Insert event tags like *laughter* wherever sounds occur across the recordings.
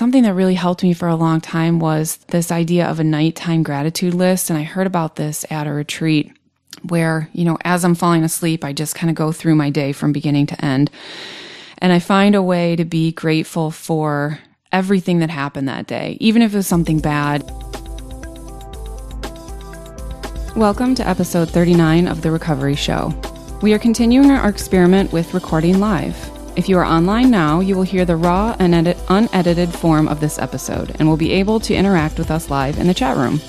something that really helped me for a long time was this idea of a nighttime gratitude list. And I heard about this at a retreat where, you know, as I'm falling asleep, I just kind of go through my day from beginning to end. And I find a way to be grateful for everything that happened that day, even if it was something bad. Welcome to episode 39 of The Recovery Show. We are continuing our experiment with recording live. If you are online now, you will hear the raw and edit- unedited form of this episode and will be able to interact with us live in the chat room.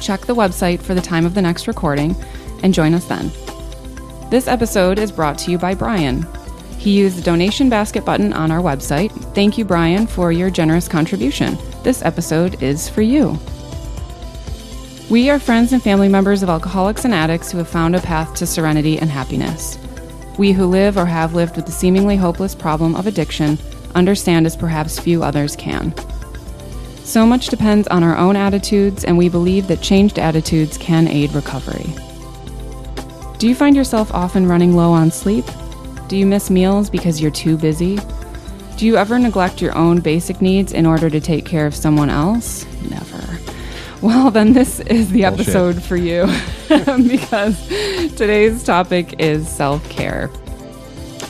Check the website for the time of the next recording and join us then. This episode is brought to you by Brian. He used the donation basket button on our website. Thank you, Brian, for your generous contribution. This episode is for you. We are friends and family members of alcoholics and addicts who have found a path to serenity and happiness. We who live or have lived with the seemingly hopeless problem of addiction understand as perhaps few others can. So much depends on our own attitudes, and we believe that changed attitudes can aid recovery. Do you find yourself often running low on sleep? Do you miss meals because you're too busy? Do you ever neglect your own basic needs in order to take care of someone else? Never. Well, then this is the Bullshit. episode for you *laughs* because today's topic is self care.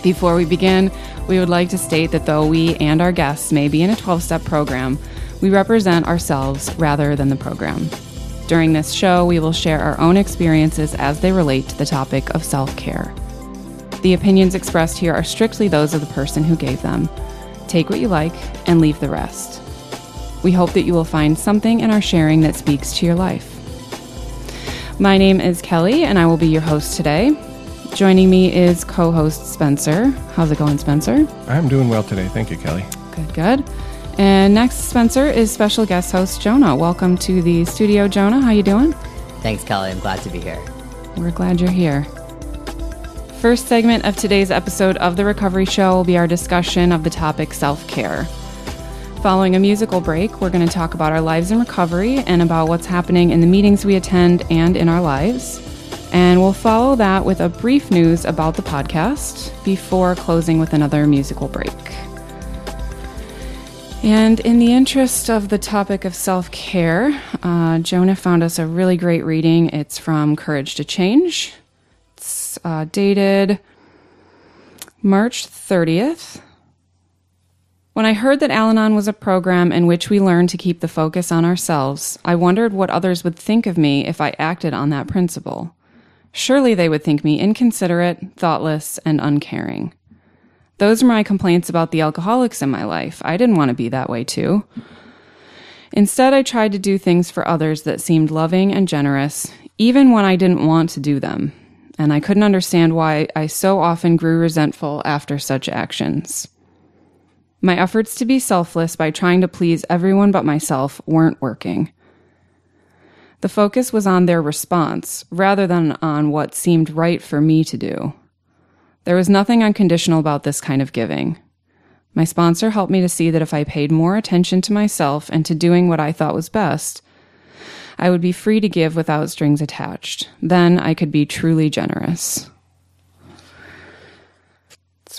Before we begin, we would like to state that though we and our guests may be in a 12 step program, we represent ourselves rather than the program. During this show, we will share our own experiences as they relate to the topic of self care. The opinions expressed here are strictly those of the person who gave them. Take what you like and leave the rest. We hope that you will find something in our sharing that speaks to your life. My name is Kelli, and I will be your host today. Joining me is co host Spencer. How's it going, Spencer? I'm doing well today. Thank you, Kelli. Good, good. And next, Spencer is special guest host Jonah. Welcome to the studio, Jonah. How you doing? Thanks, Kelli. I'm glad to be here. We're glad you're here. First segment of today's episode of The Recovery Show will be our discussion of the topic self care. Following a musical break, we're going to talk about our lives in recovery and about what's happening in the meetings we attend and in our lives. And we'll follow that with a brief news about the podcast before closing with another musical break. And in the interest of the topic of self care, uh, Jonah found us a really great reading. It's from Courage to Change. It's uh, dated March 30th. When I heard that Al Anon was a program in which we learn to keep the focus on ourselves, I wondered what others would think of me if I acted on that principle. Surely they would think me inconsiderate, thoughtless, and uncaring. Those were my complaints about the alcoholics in my life. I didn't want to be that way too. Instead, I tried to do things for others that seemed loving and generous, even when I didn't want to do them. And I couldn't understand why I so often grew resentful after such actions. My efforts to be selfless by trying to please everyone but myself weren't working. The focus was on their response rather than on what seemed right for me to do. There was nothing unconditional about this kind of giving. My sponsor helped me to see that if I paid more attention to myself and to doing what I thought was best, I would be free to give without strings attached. Then I could be truly generous.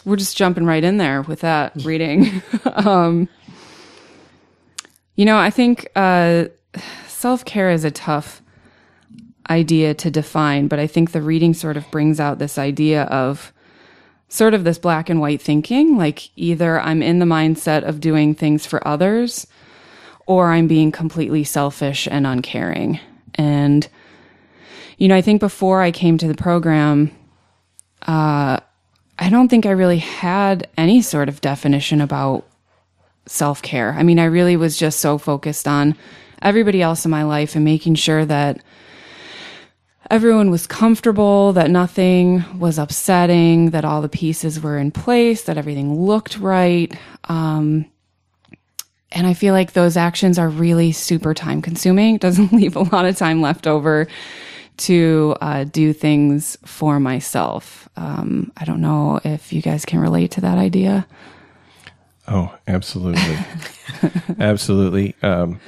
We're just jumping right in there with that reading. *laughs* um, you know, I think uh, self care is a tough idea to define, but I think the reading sort of brings out this idea of sort of this black and white thinking. Like either I'm in the mindset of doing things for others or I'm being completely selfish and uncaring. And, you know, I think before I came to the program, uh, I don't think I really had any sort of definition about self care. I mean, I really was just so focused on everybody else in my life and making sure that everyone was comfortable, that nothing was upsetting, that all the pieces were in place, that everything looked right. Um, and I feel like those actions are really super time consuming. Doesn't *laughs* leave a lot of time left over to uh, do things for myself. Um, I don't know if you guys can relate to that idea. Oh, absolutely, *laughs* absolutely. Um,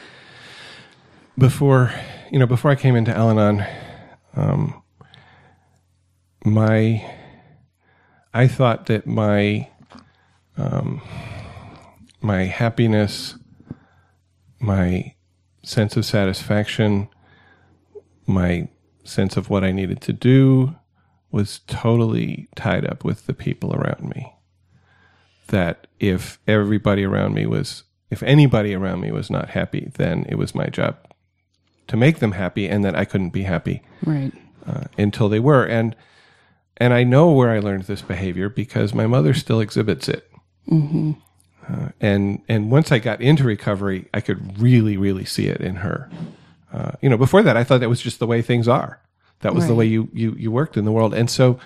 before you know, before I came into Al-Anon, um, my I thought that my um, my happiness my sense of satisfaction, my sense of what I needed to do was totally tied up with the people around me. That if everybody around me was, if anybody around me was not happy, then it was my job to make them happy and that I couldn't be happy Right. uh, until they were. And, and I know where I learned this behavior because my mother still exhibits it. Uh, and and once I got into recovery, I could really, really see it in her. Uh, you know, before that, I thought that was just the way things are. That was the way you you you worked in the world. And so,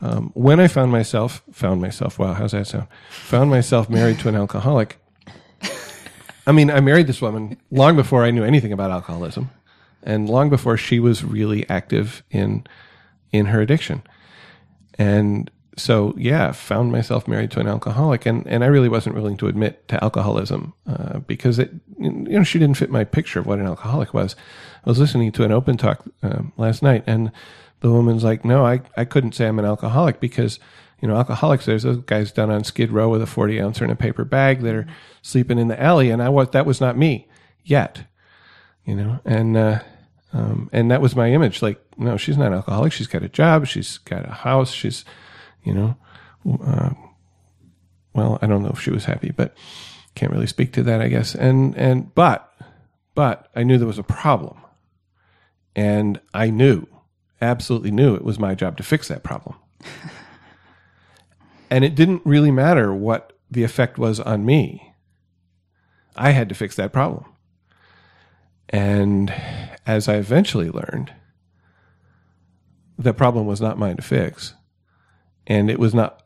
um, when I found myself found myself, wow, how's that sound? Found myself married to an alcoholic. I mean, I married this woman long before I knew anything about alcoholism, and long before she was really active in in her addiction. And so, yeah, found myself married to an alcoholic, and, and I really wasn't willing to admit to alcoholism uh, because it, you know, she didn't fit my picture of what an alcoholic was. I was listening to an open talk um, last night, and the woman's like, "No, I, I couldn't say I'm an alcoholic because, you know, alcoholics. There's those guys down on Skid Row with a 40 ouncer in a paper bag that are sleeping in the alley, and I was that was not me yet, you know, and." Uh, um, and that was my image. Like, no, she's not an alcoholic. She's got a job. She's got a house. She's, you know, uh, well, I don't know if she was happy, but can't really speak to that, I guess. And and but but I knew there was a problem, and I knew, absolutely knew, it was my job to fix that problem. *laughs* and it didn't really matter what the effect was on me. I had to fix that problem. And as I eventually learned, the problem was not mine to fix. And it was not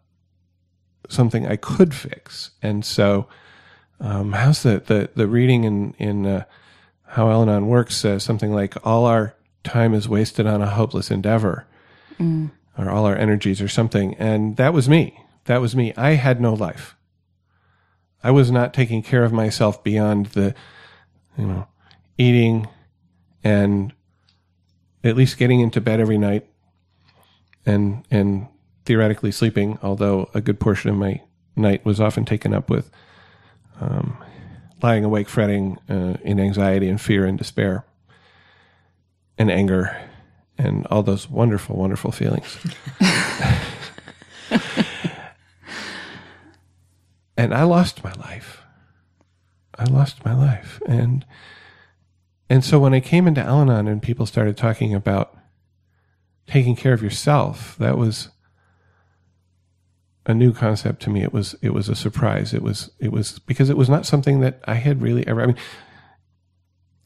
something I could fix. And so, um, how's the, the, the reading in, in uh, How Al Anon Works says something like, all our time is wasted on a hopeless endeavor, or all our energies, or something. And that was me. That was me. I had no life. I was not taking care of myself beyond the, you know, eating and at least getting into bed every night and and theoretically sleeping although a good portion of my night was often taken up with um, lying awake fretting uh, in anxiety and fear and despair and anger and all those wonderful wonderful feelings. *laughs* And i lost my life. I lost my life. And and so when I came into Al Anon and people started talking about taking care of yourself, that was a new concept to me. It was it was a surprise. It was it was because it was not something that I had really ever. I mean,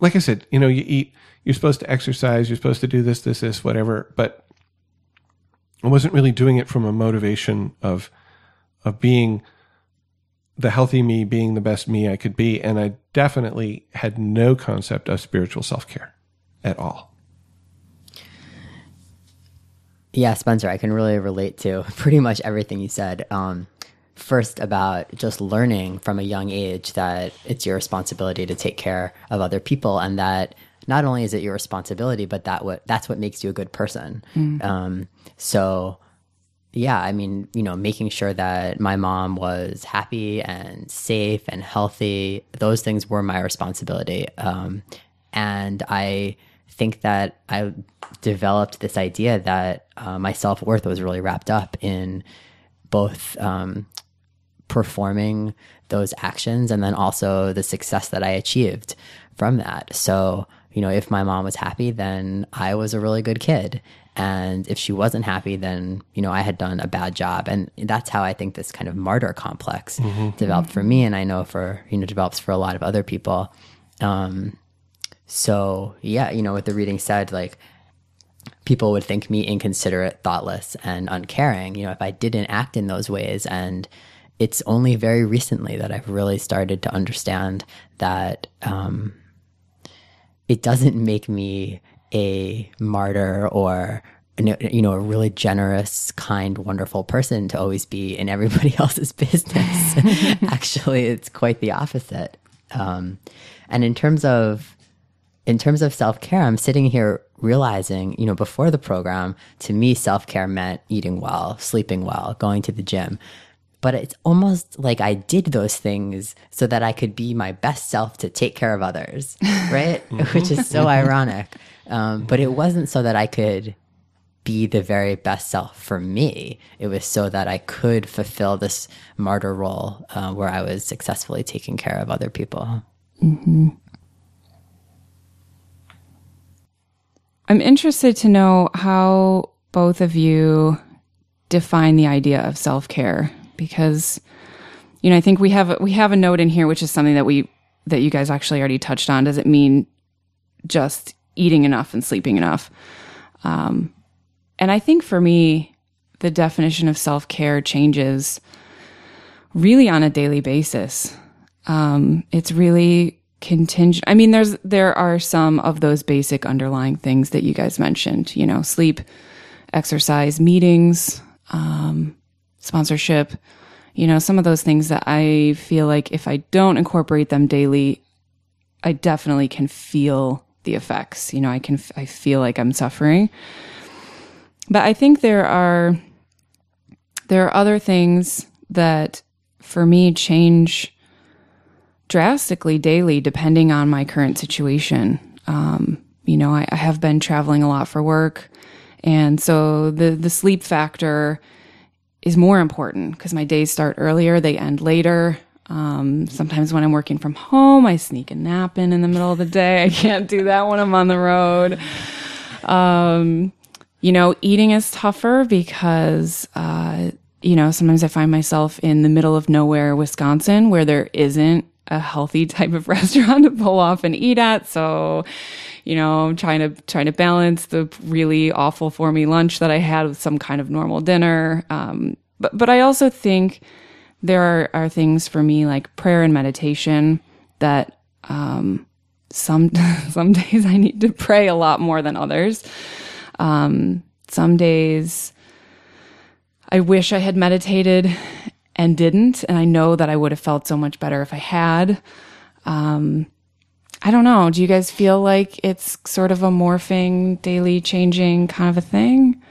like I said, you know, you eat. You're supposed to exercise. You're supposed to do this, this, this, whatever. But I wasn't really doing it from a motivation of of being the healthy me being the best me I could be. And I definitely had no concept of spiritual self care at all. Yeah, Spencer, I can really relate to *laughs* pretty much everything you said. Um, first, about just learning from a young age that it's your responsibility to take care of other people, and that not only is it your responsibility, but that what that's what makes you a good person. Um, so, yeah, I mean, you know, making sure that my mom was happy and safe and healthy, those things were my responsibility. Um, and I think that I developed this idea that uh, my self worth was really wrapped up in both um, performing those actions and then also the success that I achieved from that. So, you know, if my mom was happy, then I was a really good kid. And if she wasn't happy, then, you know, I had done a bad job. And that's how I think this kind of martyr complex developed for me. And I know for, you know, develops for a lot of other people. Um, so, yeah, you know, what the reading said, like, people would think me inconsiderate, thoughtless, and uncaring, you know, if I didn't act in those ways. And it's only very recently that I've really started to understand that um, it doesn't make me a martyr or you know a really generous kind wonderful person to always be in everybody *laughs* else's business *laughs* actually it's quite the opposite um, and in terms of in terms of self-care i'm sitting here realizing you know before the program to me self-care meant eating well sleeping well going to the gym but it's almost like I did those things so that I could be my best self to take care of others, *laughs* right? *laughs* Which is so ironic. Um, but it wasn't so that I could be the very best self for me. It was so that I could fulfill this martyr role uh, where I was successfully taking care of other people. Mm-hmm. I'm interested to know how both of you define the idea of self care because you know I think we have we have a note in here which is something that we that you guys actually already touched on. Does it mean just eating enough and sleeping enough? Um, and I think for me, the definition of self care changes really on a daily basis. Um, it's really contingent. I mean, there's there are some of those basic underlying things that you guys mentioned. You know, sleep, exercise, meetings, um, sponsorship. You know, some of those things that I feel like if I don't incorporate them daily, I definitely can feel the effects. You know, I can I feel like I'm suffering. But I think there are there are other things that for me change drastically daily depending on my current situation. Um, you know, I, I, have been traveling a lot for work, and so the the sleep factor is more important because my days start earlier, they end later. Um, sometimes when I'm working from home, I sneak a nap in in the middle of the day. I can't do that when I'm on the road. Um, you know, eating is tougher because, uh, you know, sometimes I find myself in the middle of nowhere, Wisconsin, where there isn't a healthy *laughs* type of restaurant to pull off and eat at. So, you know, I'm trying to trying to balance the really awful for me lunch that I had with some kind of normal dinner. Um, but but I also think there are, are things for me like prayer and meditation that um, some *laughs* some days I need to pray a lot more than others. Um, some days I wish I had meditated and didn't, and I know that I would have felt so much better if I had. Um, I don't know. Do you guys feel like it's sort of a morphing, daily changing kind of a thing?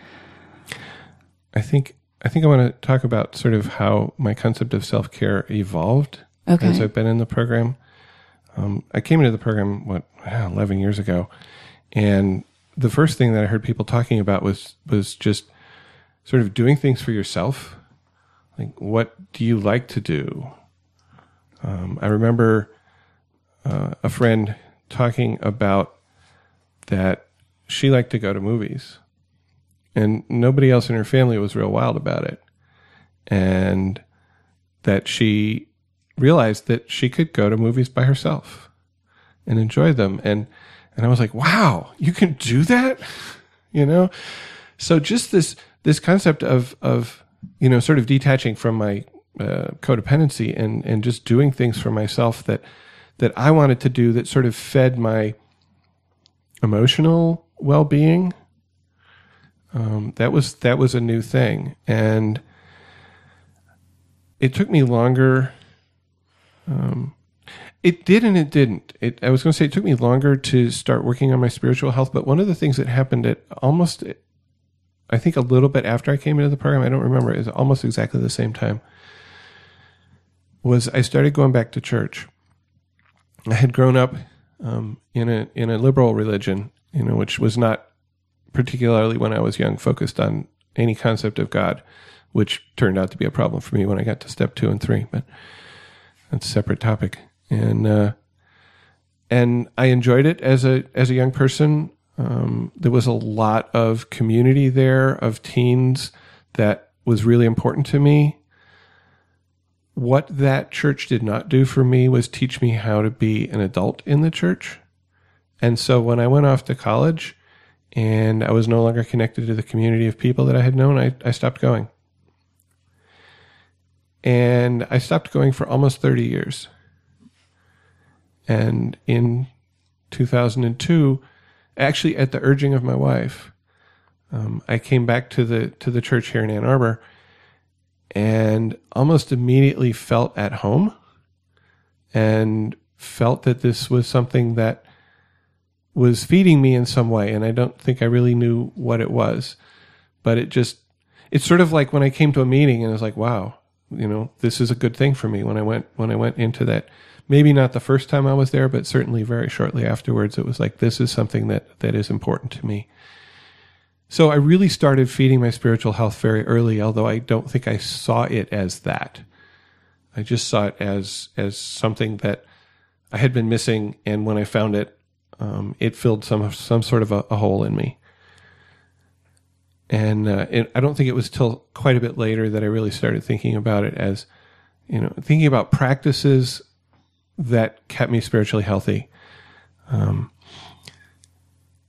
I think I think I want to talk about sort of how my concept of self care evolved okay. as I've been in the program. Um, I came into the program what eleven years ago, and the first thing that I heard people talking about was was just sort of doing things for yourself. Like, what do you like to do? Um, I remember uh, a friend talking about that she liked to go to movies, and nobody else in her family was real wild about it, and that she realized that she could go to movies by herself and enjoy them and and I was like, wow, you can do that? *laughs* You know? So just this this concept of of you know sort of detaching from my uh, codependency and and just doing things for myself that that I wanted to do that sort of fed my emotional well-being um, that was that was a new thing and it took me longer um, it did and it didn't. It, I was going to say it took me longer to start working on my spiritual health, but one of the things that happened at almost, I think a little bit after I came into the program, I don't remember, it was almost exactly the same time, was I started going back to church. I had grown up um, in a in a liberal religion, you know, which was not particularly when I was young focused on any concept of God, which turned out to be a problem for me when I got to step two and three. But that's a separate topic and uh, and I enjoyed it as a as a young person. Um, there was a lot of community there of teens that was really important to me. What that church did not do for me was teach me how to be an adult in the church. And so when I went off to college and I was no longer connected to the community of people that I had known, I, I stopped going. And I stopped going for almost 30 years. And in 2002, actually at the urging of my wife, um, I came back to the to the church here in Ann Arbor, and almost immediately felt at home, and felt that this was something that was feeding me in some way, and I don't think I really knew what it was, but it just it's sort of like when I came to a meeting and I was like, wow, you know, this is a good thing for me when I went when I went into that. Maybe not the first time I was there, but certainly very shortly afterwards, it was like this is something that that is important to me. So I really started feeding my spiritual health very early, although I don't think I saw it as that. I just saw it as as something that I had been missing, and when I found it, um, it filled some some sort of a, a hole in me. And uh, it, I don't think it was till quite a bit later that I really started thinking about it as, you know, thinking about practices that kept me spiritually healthy. Um,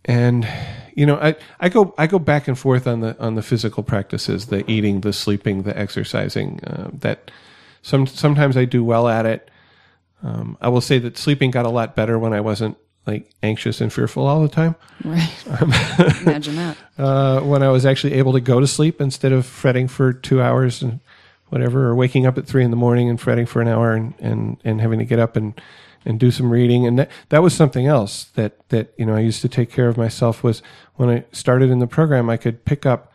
and you know, I, I go I go back and forth on the on the physical practices, the eating, the sleeping, the exercising. Uh, that some sometimes I do well at it. Um, I will say that sleeping got a lot better when I wasn't like anxious and fearful all the time. Right. *laughs* Imagine that. *laughs* Uh, when I was actually able to go to sleep instead of fretting for two hours and whatever, or waking up at three in the morning and fretting for an hour and, and, and having to get up and, and do some reading. And that, that was something else that, that, you know, I used to take care of myself was when I started in the program, I could pick up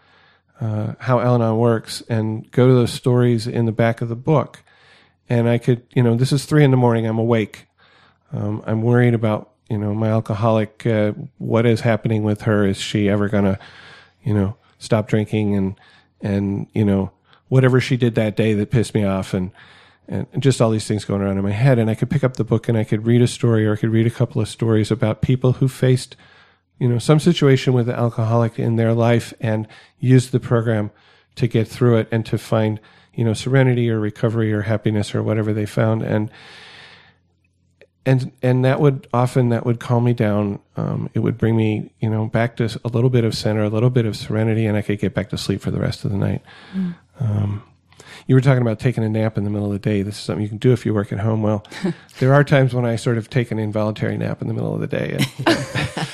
uh, how Al-Anon works and go to those stories in the back of the book. And I could, you know, this is three in the morning. I'm awake. Um, I'm worried about you know, my alcoholic, uh, what is happening with her? Is she ever going to, you know, stop drinking and, and, you know, whatever she did that day that pissed me off and, and just all these things going around in my head. And I could pick up the book and I could read a story or I could read a couple of stories about people who faced, you know, some situation with an alcoholic in their life and used the program to get through it and to find, you know, serenity or recovery or happiness or whatever they found. And, and and that would often that would calm me down. Um, it would bring me, you know, back to a little bit of center, a little bit of serenity, and I could get back to sleep for the rest of the night. Mm. Um, you were talking about taking a nap in the middle of the day. This is something you can do if you work at home. Well, *laughs* there are times when I sort of take an involuntary nap in the middle of the day. *laughs*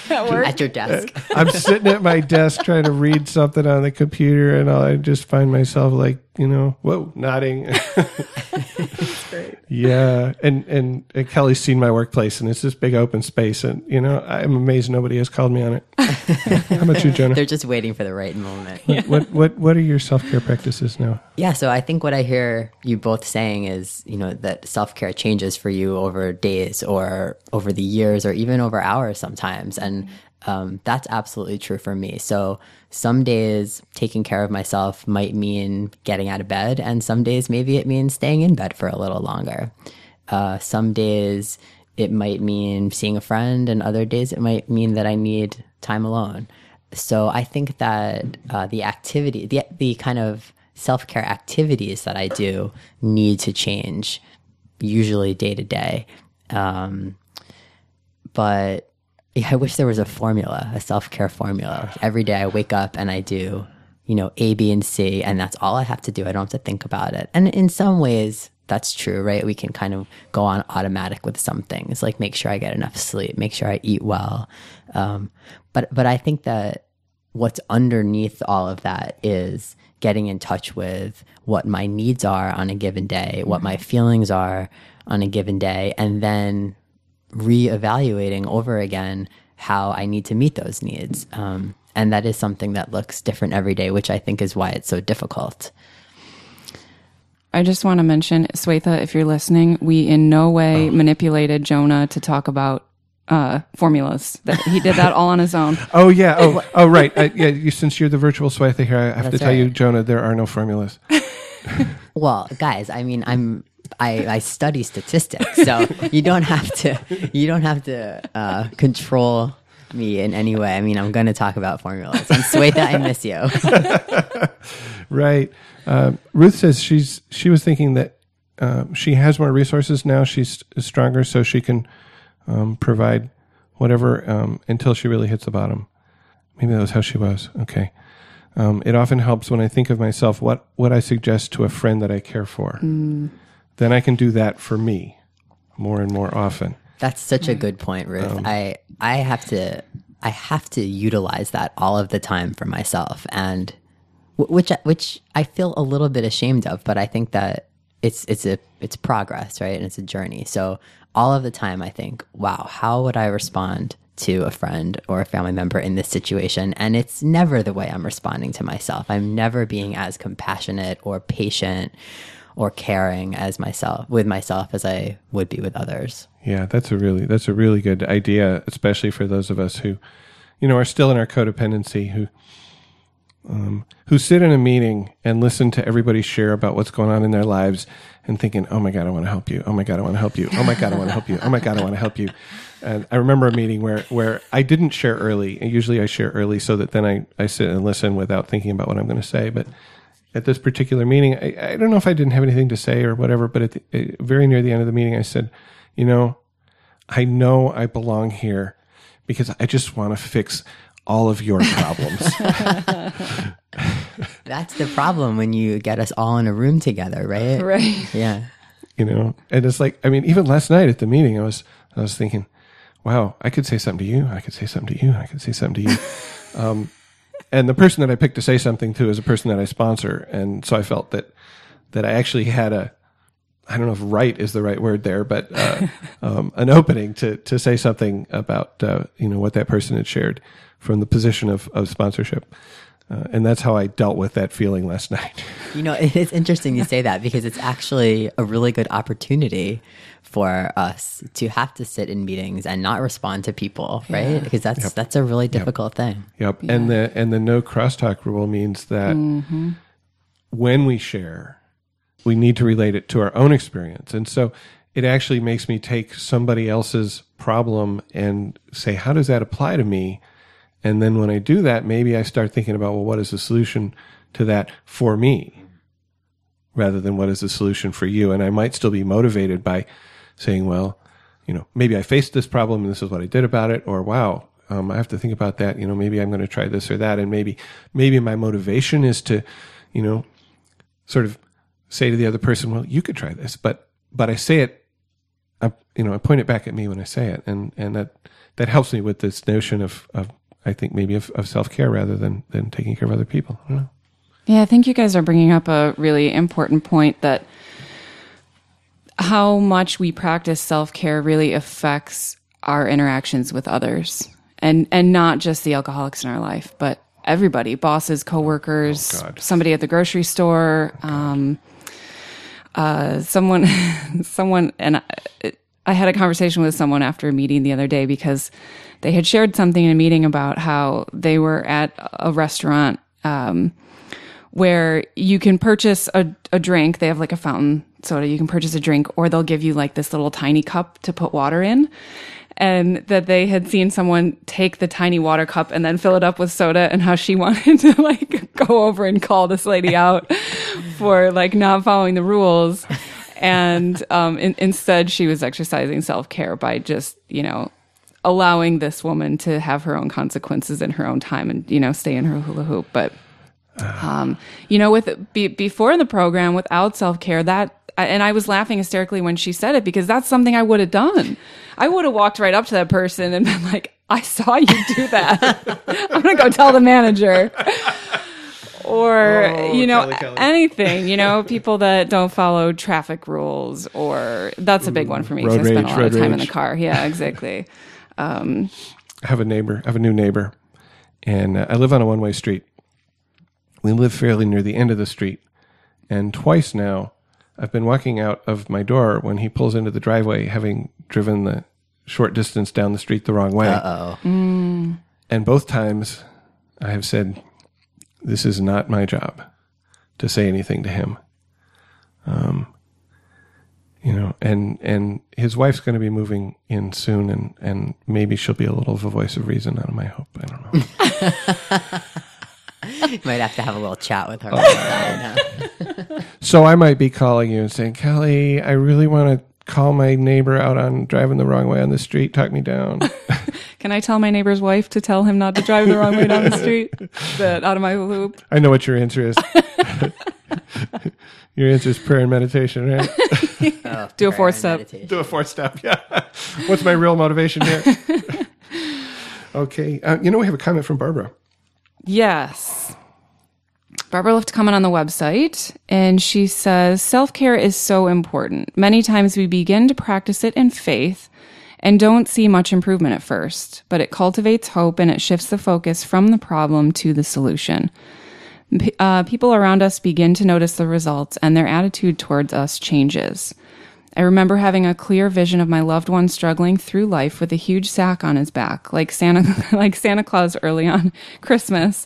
And, *laughs* at your desk. I'm sitting at my desk trying to read something on the computer, and I just find myself like, you know, whoa, nodding. *laughs* great. Yeah, and, and and Kelli's seen my workplace, and it's this big open space, and you know, I'm amazed nobody has called me on it. *laughs* How about you, Jonah? They're just waiting for the right moment. What what what, what are your self care practices now? Yeah, so I think what I hear you both saying is, you know, that self care changes for you over days or over the years or even over hours sometimes, and um, that's absolutely true for me. So some days taking care of myself might mean getting out of bed, and some days maybe it means staying in bed for a little longer. Uh, some days it might mean seeing a friend, and other days it might mean that I need time alone. So I think that uh, the activity, the the kind of self care activities that I do need to change, usually day to day. Um, but yeah, I wish there was a formula, a self care formula. Every day I wake up and I do, you know, A, B, and C, and that's all I have to do. I don't have to think about it. And in some ways, that's true, right? We can kind of go on automatic with some things, like make sure I get enough sleep, make sure I eat well. Um, but but I think that what's underneath all of that is getting in touch with what my needs are on a given day, what my feelings are on a given day, and then reevaluating over again how I need to meet those needs. Um, and that is something that looks different every day, which I think is why it's so difficult. I just want to mention, Swetha, if you're listening, we in no way oh. manipulated Jonah to talk about uh, formulas. That he did that all on his own. *laughs* Oh yeah. Oh oh right. I, yeah. You, since you're the virtual Swetha here, I have That's to tell right. you, Jonah, there are no formulas. *laughs* *laughs* well, guys, I mean, I'm I, I study statistics, so you don't have to you don't have to uh, control me in any way. I mean, I'm going to talk about formulas. And Swetha, I miss you. *laughs* right. Uh, Ruth says she's she was thinking that uh, she has more resources now. She's stronger, so she can um, provide whatever um, until she really hits the bottom. Maybe that was how she was. Okay. Um, it often helps when I think of myself what what I suggest to a friend that I care for. Mm then I can do that for me more and more often. That's such a good point, Ruth. Um, I I have to I have to utilize that all of the time for myself, and which which I feel a little bit ashamed of, but I think that it's it's a it's progress, right? And it's a journey. So all of the time, I think, wow, how would I respond to a friend or a family member in this situation? And it's never the way I'm responding to myself. I'm never being as compassionate or patient or caring as myself with myself as I would be with others. Yeah, that's a really that's a really good idea, especially for those of us who, you know, are still in our codependency, who um, who sit in a meeting and listen to everybody share about what's going on in their lives and thinking, "Oh my God, I want to help you. Oh my God, I want to help you. Oh my God, I want to help you. Oh my God, I want to help you." And I remember a meeting where where I didn't share early. Usually, I share early so that then I I sit and listen without thinking about what I'm going to say, but at this particular meeting, I, I, don't know if I didn't have anything to say or whatever, but at the, uh, very near the end of the meeting, I said, you know, I know I belong here because I just want to fix all of your problems. *laughs* *laughs* That's the problem when you get us all in a room together, right? Right. Yeah. You know, and it's like, I mean, even last night at the meeting, I was, I was thinking, wow, I could say something to you. I could say something to you. I could say something to you. *laughs* Um, and the person that I picked to say something to is a person that I sponsor, and so I felt that that I actually had a I don't know if right is the right word there, but uh, *laughs* um, an opening to to say something about uh, you know what that person had shared from the position of of sponsorship. Uh, and that's how I dealt with that feeling last *laughs* night. You know, it's interesting you say that because it's actually a really good opportunity for us to have to sit in meetings and not respond to people, right? Yeah. Because that's yep. that's a really difficult yep. thing. Yep. Yeah. And the and the no crosstalk rule means that mm-hmm. when we share, we need to relate it to our own experience. And so it actually makes me take somebody else's problem and say, how does that apply to me? And then when I do that, maybe I start thinking about, well, what is the solution to that for me? Rather than what is the solution for you. And I might still be motivated by saying, well, you know, maybe I faced this problem and this is what I did about it, or wow, um, I have to think about that. You know, maybe I'm going to try this or that, and maybe maybe my motivation is to, you know, sort of say to the other person, well, you could try this, but but I say it, I, you know, I point it back at me when I say it, and and that that helps me with this notion of of I think maybe of, of self care rather than than taking care of other people. I yeah, I think you guys are bringing up a really important point that how much we practice self care really affects our interactions with others, and and not just the alcoholics in our life, but everybody, bosses, coworkers, oh, somebody at the grocery store, oh, um, uh, someone, *laughs* someone, and I, I had a conversation with someone after a meeting the other day because they had shared something in a meeting about how they were at a restaurant. Um, where you can purchase a, a drink. They have like a fountain soda. You can purchase a drink, or they'll give you like this little tiny cup to put water in. And that they had seen someone take the tiny water cup and then fill it up with soda, and how she *laughs* wanted to like go over and call this lady out *laughs* for like not following the rules. And um, in, instead, she was exercising self care by just, you know, allowing this woman to have her own consequences in her own time and, you know, stay in her hula hoop. But um, you know, with be, before the program, without self care, that and I was laughing hysterically when she said it because that's something I would have done. I would have walked right up to that person and *laughs* been like, "I saw you do that. *laughs* I'm gonna go tell the manager." or oh, you know Kelli, Kelli. anything you know people that don't follow traffic rules or that's a big one for me because i spend a lot of time rage. in the car yeah exactly um, i have a neighbor i have a new neighbor and uh, i live on a one-way street we live fairly near the end of the street. And twice now, I've been walking out of my door when he pulls into the driveway, having driven the short distance down the street the wrong way. Uh oh. Mm. And both times I have said, This is not my job to say anything to him. Um, you know, and and his wife's going to be moving in soon, and and maybe she'll be a little of a voice of reason out of my hope. I don't know. you *laughs* might have to have a little chat with her. Oh, so I might be calling you and saying, Kelli, I really want to call my neighbor out on driving the wrong way on the street. Talk me down. *laughs* Can I tell my neighbor's wife to tell him not to drive the wrong way down the street? *laughs* That out of my loop. I know what your answer is. *laughs* your answer is prayer and meditation, right? *laughs* Oh, Do a fourth step. Meditation. Do a fourth step. Yeah. *laughs* What's my real motivation here? okay. Uh, you know, we have a comment from Barbara. Yes. Barbara left a comment on the website and she says self care is so important. Many times we begin to practice it in faith and don't see much improvement at first, but it cultivates hope and it shifts the focus from the problem to the solution. Uh, people around us begin to notice the results, and their attitude towards us changes. I remember having a clear vision of my loved one struggling through life with a huge sack on his back, like Santa, *laughs* like Santa Claus early on *laughs* Christmas,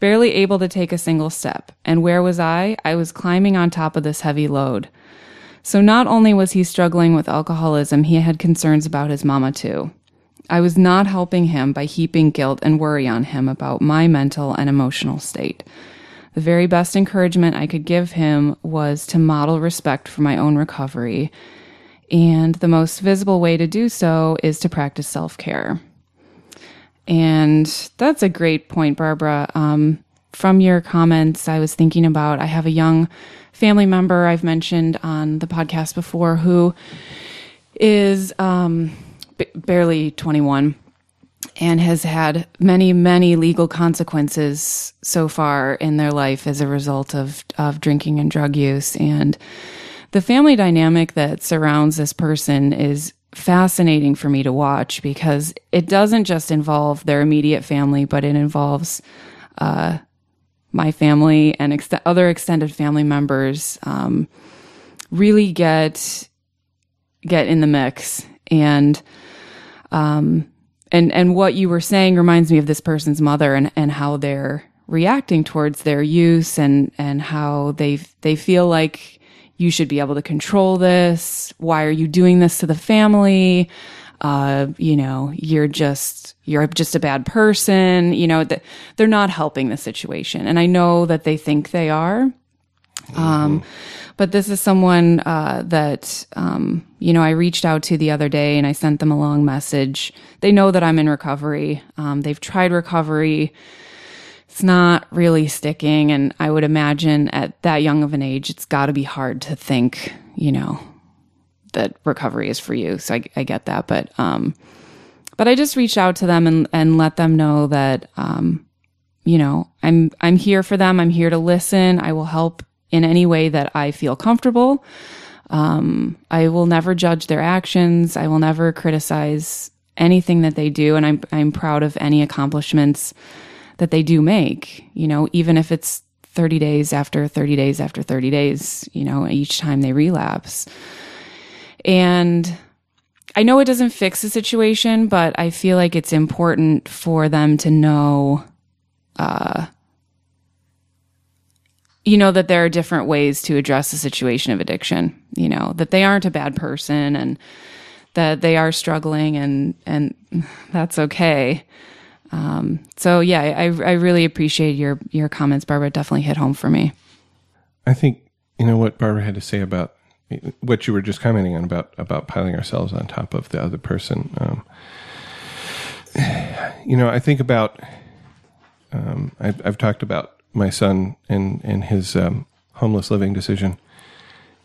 barely able to take a single step. And where was I? I was climbing on top of this heavy load. So not only was he struggling with alcoholism, he had concerns about his mama too. I was not helping him by heaping guilt and worry on him about my mental and emotional state. The very best encouragement I could give him was to model respect for my own recovery. And the most visible way to do so is to practice self care. And that's a great point, Barbara. Um, from your comments, I was thinking about I have a young family member I've mentioned on the podcast before who is um, b- barely 21 and has had many, many legal consequences so far in their life as a result of, of drinking and drug use. And the family dynamic that surrounds this person is fascinating for me to watch because it doesn't just involve their immediate family, but it involves uh, my family and ex- other extended family members. Um, really get get in the mix and um, and and what you were saying reminds me of this person's mother and and how they're reacting towards their use and and how they they feel like you should be able to control this. Why are you doing this to the family? Uh, you know you're just you're just a bad person. You know that they're not helping the situation. And i know that they think they are um, but this is someone uh, that um, you know I reached out to the other day, and I sent them a long message. They know that I'm in recovery. Um, they've tried recovery. It's not really sticking, and I would imagine at that young of an age, it's got to be hard to think, you know, that recovery is for you. So I, I get that, but um, but I just reached out to them and and let them know that um, you know I'm I'm here for them. I'm here to listen. I will help in any way that I feel comfortable. Um, I will never judge their actions. I will never criticize anything that they do, and I'm I'm proud of any accomplishments that they do make. You know, even if it's 30 days after 30 days after 30 days, you know, each time they relapse. And I know it doesn't fix the situation, but I feel like it's important for them to know uh, you know that there are different ways to address the situation of addiction you know that they aren't a bad person and that they are struggling and and that's okay um, so yeah I, I really appreciate your your comments barbara it definitely hit home for me I think you know what Barbara had to say about what you were just commenting on about about piling ourselves on top of the other person. Um, *sighs* you know, I think about um, I've, I've talked about my son and and his um, homeless living decision,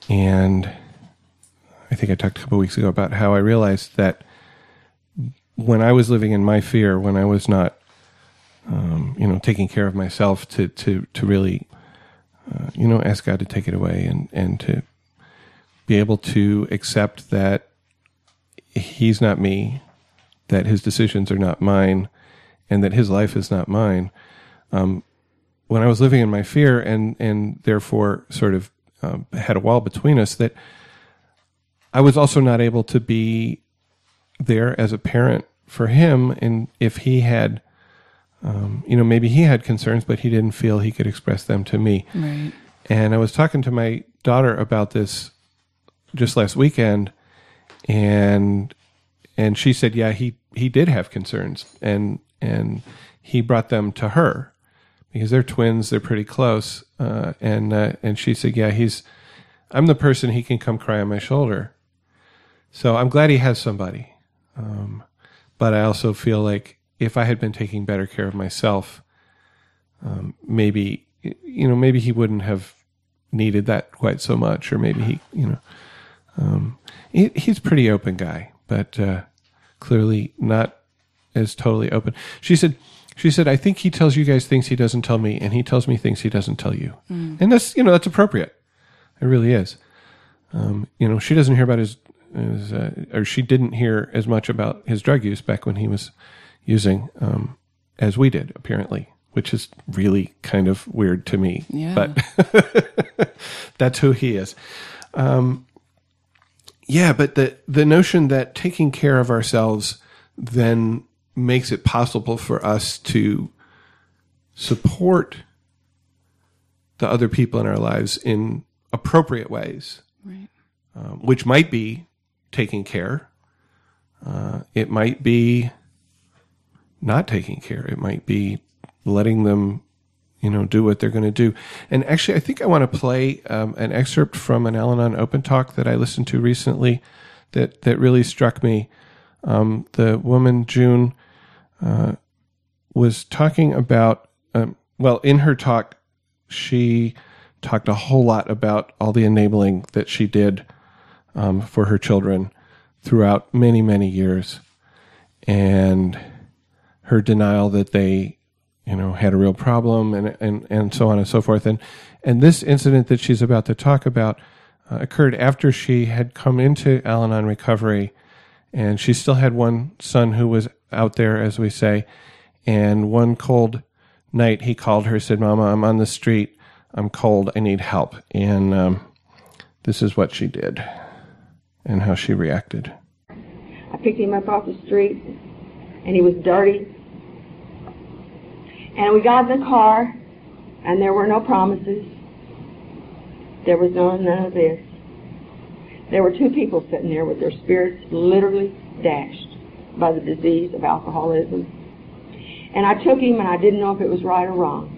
and I think I talked a couple weeks ago about how I realized that when I was living in my fear, when I was not, um, you know, taking care of myself to to to really, uh, you know, ask God to take it away and and to be able to accept that He's not me, that His decisions are not mine, and that His life is not mine. Um, when I was living in my fear and and therefore sort of um, had a wall between us, that I was also not able to be there as a parent for him. And if he had, um, you know, maybe he had concerns, but he didn't feel he could express them to me. right And I was talking to my daughter about this just last weekend, and and she said, yeah, he he did have concerns, and and he brought them to her because they're twins, they're pretty close, uh, and uh, and she said, yeah, he's I'm the person he can come cry on my shoulder. So I'm glad he has somebody, um, but I also feel like if I had been taking better care of myself, um, maybe you know maybe he wouldn't have needed that quite so much, or maybe he you know um, he, he's a pretty open guy, but uh, clearly not as totally open. She said. She said, "I think he tells you guys things he doesn't tell me, and he tells me things he doesn't tell you, and that's you know that's appropriate. It really is. Um, you know, she doesn't hear about his, his uh, or she didn't hear as much about his drug use back when he was using um, as we did, apparently. which is really kind of weird to me. Yeah. But *laughs* that's who he is. Um, yeah, but the the notion that taking care of ourselves then makes it possible for us to support the other people in our lives in appropriate ways, Right. um, which might be taking care. Uh, it might be not taking care. It might be letting them, you know, do what they're going to do. And actually, I think I want to play um, an excerpt from an Al-Anon Open Talk that I listened to recently that that really struck me. Um, the woman June uh, was talking about. Um, well, in her talk, she talked a whole lot about all the enabling that she did um, for her children throughout many many years, and her denial that they you know had a real problem and and and so on and so forth and and this incident that she's about to talk about uh, occurred after she had come into Al-Anon recovery and she still had one son who was out there as we say and one cold night he called her said mama i'm on the street i'm cold i need help and um, this is what she did and how she reacted I picked him up off the street, and he was dirty. And we got in the car, and there were no promises. There was none, none of this. There were two people sitting there with their spirits literally dashed by the disease of alcoholism. And I took him, and I didn't know if it was right or wrong.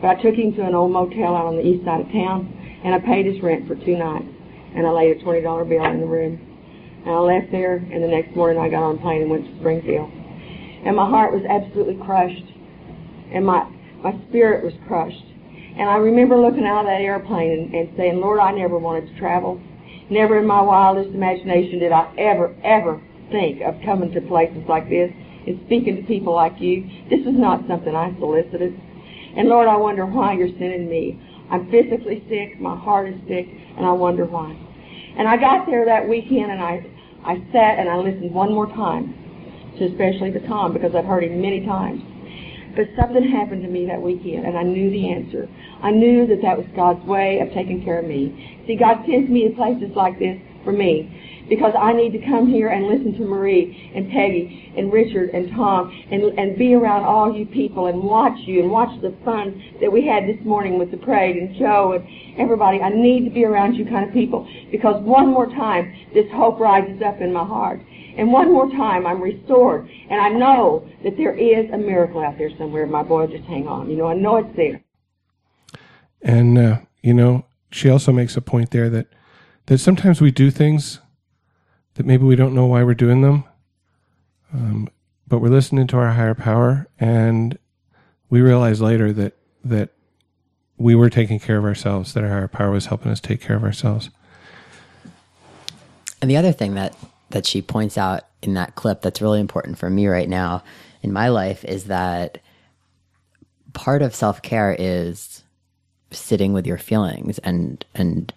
But I took him to an old motel out on the east side of town, and I paid his rent for two nights. And I laid a $20 bill in the room. And I left there, and the next morning I got on a plane and went to Springfield. And my heart was absolutely crushed, and my my spirit was crushed. And I remember looking out of that airplane and, and saying, Lord, I never wanted to travel. Never in my wildest imagination did I ever, ever think of coming to places like this and speaking to people like you. This is not something I solicited. And Lord, I wonder why you're sending me. I'm physically sick, my heart is sick, and I wonder why. And I got there that weekend and I, I sat and I listened one more time to especially to Tom because I've heard him many times. But something happened to me that weekend and I knew the answer. I knew that that was God's way of taking care of me. See, God sends me to places like this for me because I need to come here and listen to Marie and Peggy and Richard and Tom and, and be around all you people and watch you and watch the fun that we had this morning with the parade and Joe and everybody. I need to be around you kind of people because one more time this hope rises up in my heart. And one more time I'm restored. And I know that there is a miracle out there somewhere. My boy, just hang on. You know, I know it's there. And uh, you know, she also makes a point there that that sometimes we do things that maybe we don't know why we're doing them, um, but we're listening to our higher power, and we realize later that that we were taking care of ourselves, that our higher power was helping us take care of ourselves. And the other thing that that she points out in that clip that's really important for me right now in my life is that part of self-care is sitting with your feelings and and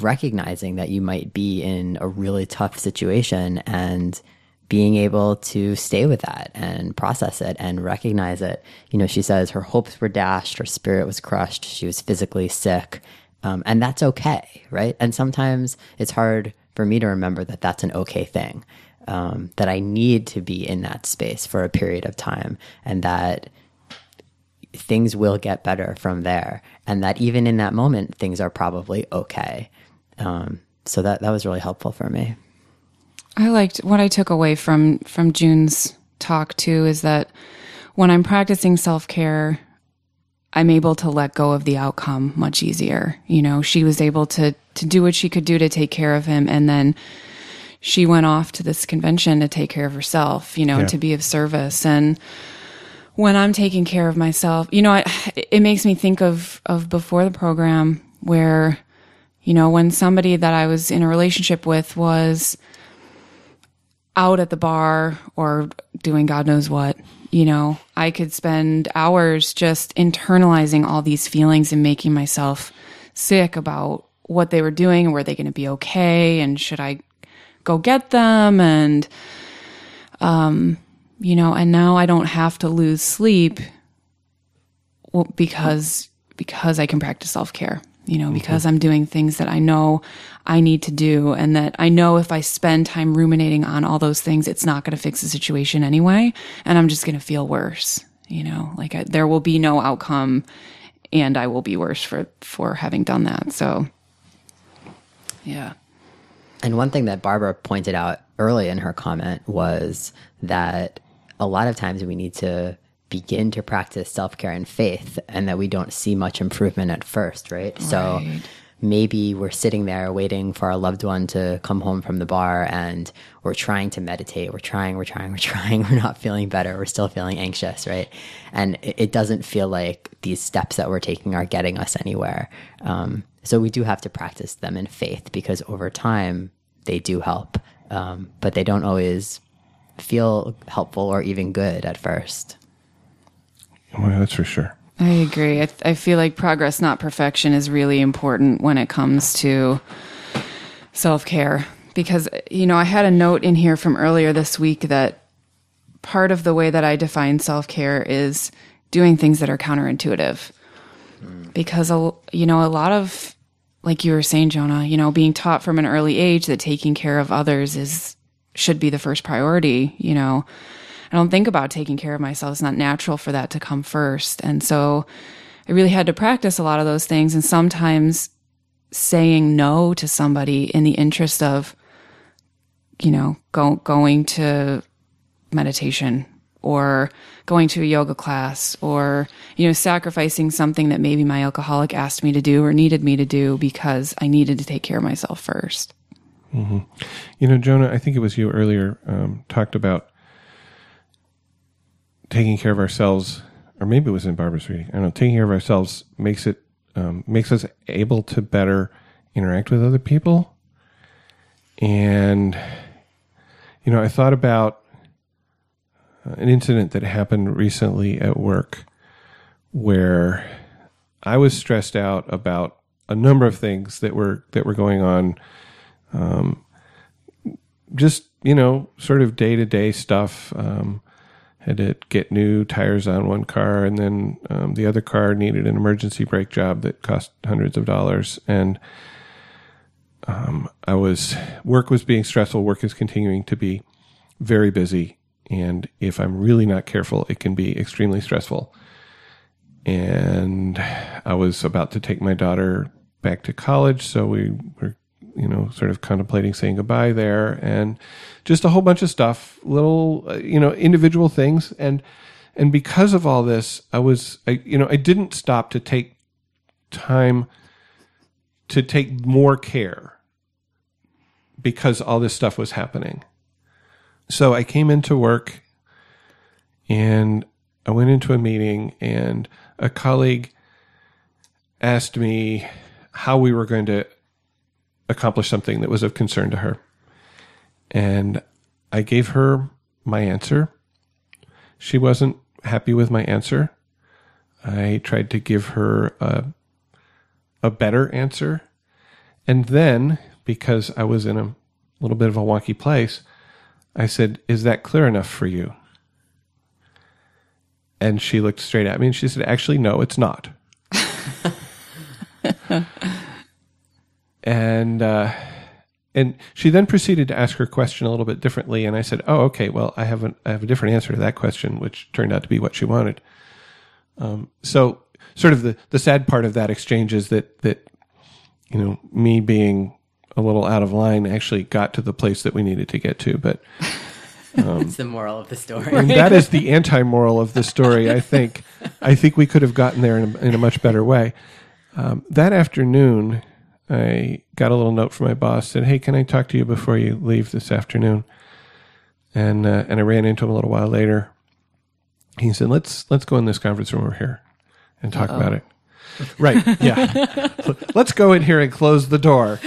recognizing that you might be in a really tough situation and being able to stay with that and process it and recognize it. You know, she says her hopes were dashed, her spirit was crushed, she was physically sick, um, and that's okay, right? And sometimes it's hard for me to remember that that's an okay thing, um, that I need to be in that space for a period of time, and that things will get better from there, and that even in that moment, things are probably okay. Um, so that that was really helpful for me. I liked what I took away from from June's talk too is that when I'm practicing self-care, I'm able to let go of the outcome much easier. You know, she was able to to do what she could do to take care of him and then she went off to this convention to take care of herself, you know, Yeah. to be of service and when I'm taking care of myself, you know, I, it makes me think of of before the program where you know, when somebody that I was in a relationship with was out at the bar or doing God knows what, you know, I could spend hours just internalizing all these feelings and making myself sick about what they were doing and were they going to be okay and should I go get them and um you know and now I don't have to lose sleep because because I can practice self care. You know, mm-hmm. because I'm doing things that I know I need to do, and that I know if I spend time ruminating on all those things, it's not going to fix the situation anyway, and I'm just going to feel worse. You know, like I, there will be no outcome, and I will be worse for for having done that. So, yeah. And one thing that Barbara pointed out early in her comment was that a lot of times we need to begin to practice self care and faith, and that we don't see much improvement at first, right? So maybe we're sitting there waiting for our loved one to come home from the bar, and we're trying to meditate. We're trying, we're trying, we're *laughs* trying. We're not feeling better. We're still feeling anxious, right? And it, it doesn't feel like these steps that we're taking are getting us anywhere. Um, so we do have to practice them in faith because over time they do help, um, but they don't always feel helpful or even good at first. Oh, well, that's for sure. I agree. I, I feel like progress, not perfection, is really important when it comes to self care. Because, you know, I had a note in here from earlier this week that part of the way that I define self care is doing things that are counterintuitive. Because, a- you know, a lot of, like you were saying, Jonah, you know, being taught from an early age that taking care of others is, should be the first priority, you know. I don't think about taking care of myself. It's not natural for that to come first. And so I really had to practice a lot of those things. And sometimes saying no to somebody in the interest of, you know, go, going to meditation or going to a yoga class or, you know, sacrificing something that maybe my alcoholic asked me to do or needed me to do because I needed to take care of myself first. You know, Jonah, I think it was you earlier um, talked about taking care of ourselves, or maybe it was in Barbara's reading. I don't know. Taking care of ourselves makes it um, makes us able to better interact with other people. And you know, I thought about uh, an incident that happened recently at work where I was stressed out about a number of things that were that were going on Um, just you know sort of day to day stuff. Um, had to get new tires on one car, and then um, the other car needed an emergency brake job that cost hundreds of dollars. And um, I was work was being stressful. Work is continuing to be very busy, and if I'm really not careful, it can be extremely stressful. And I was about to take my daughter back to college, so we were you know, sort of contemplating saying goodbye there, and just a whole bunch of stuff, little, uh, you know, individual things, and and because of all this, I was, I, you know, I didn't stop to take time to take more care because all this stuff was happening. So I came into work, and I went into a meeting, and a colleague asked me how we were going to accomplish something that was of concern to her. And I gave her my answer. She wasn't happy with my answer. I tried to give her a, a better answer. And then, because I was in a little bit of a wonky place, I said, Is that clear enough for you? And she looked straight at me and she said, Actually, no, it's not. *laughs* and uh, and she then proceeded to ask her question a little bit differently. And I said, "Oh, okay. Well, I have an, I have a different answer to that question, which turned out to be what she wanted." Um, so, sort of the the sad part of that exchange is that that you know me being a little out of line actually got to the place that we needed to get to, but. *laughs* It's the moral of the story. And that is the anti-moral of the story. I think. I think we could have gotten there in a, in a much better way. Um, that afternoon, I got a little note from my boss. Said, "Hey, can I talk to you before you leave this afternoon?" And uh, and I ran into him a little while later. He said, "Let's let's go in this conference room over here and talk about it." Right? Yeah. *laughs* let's go in here and close the door.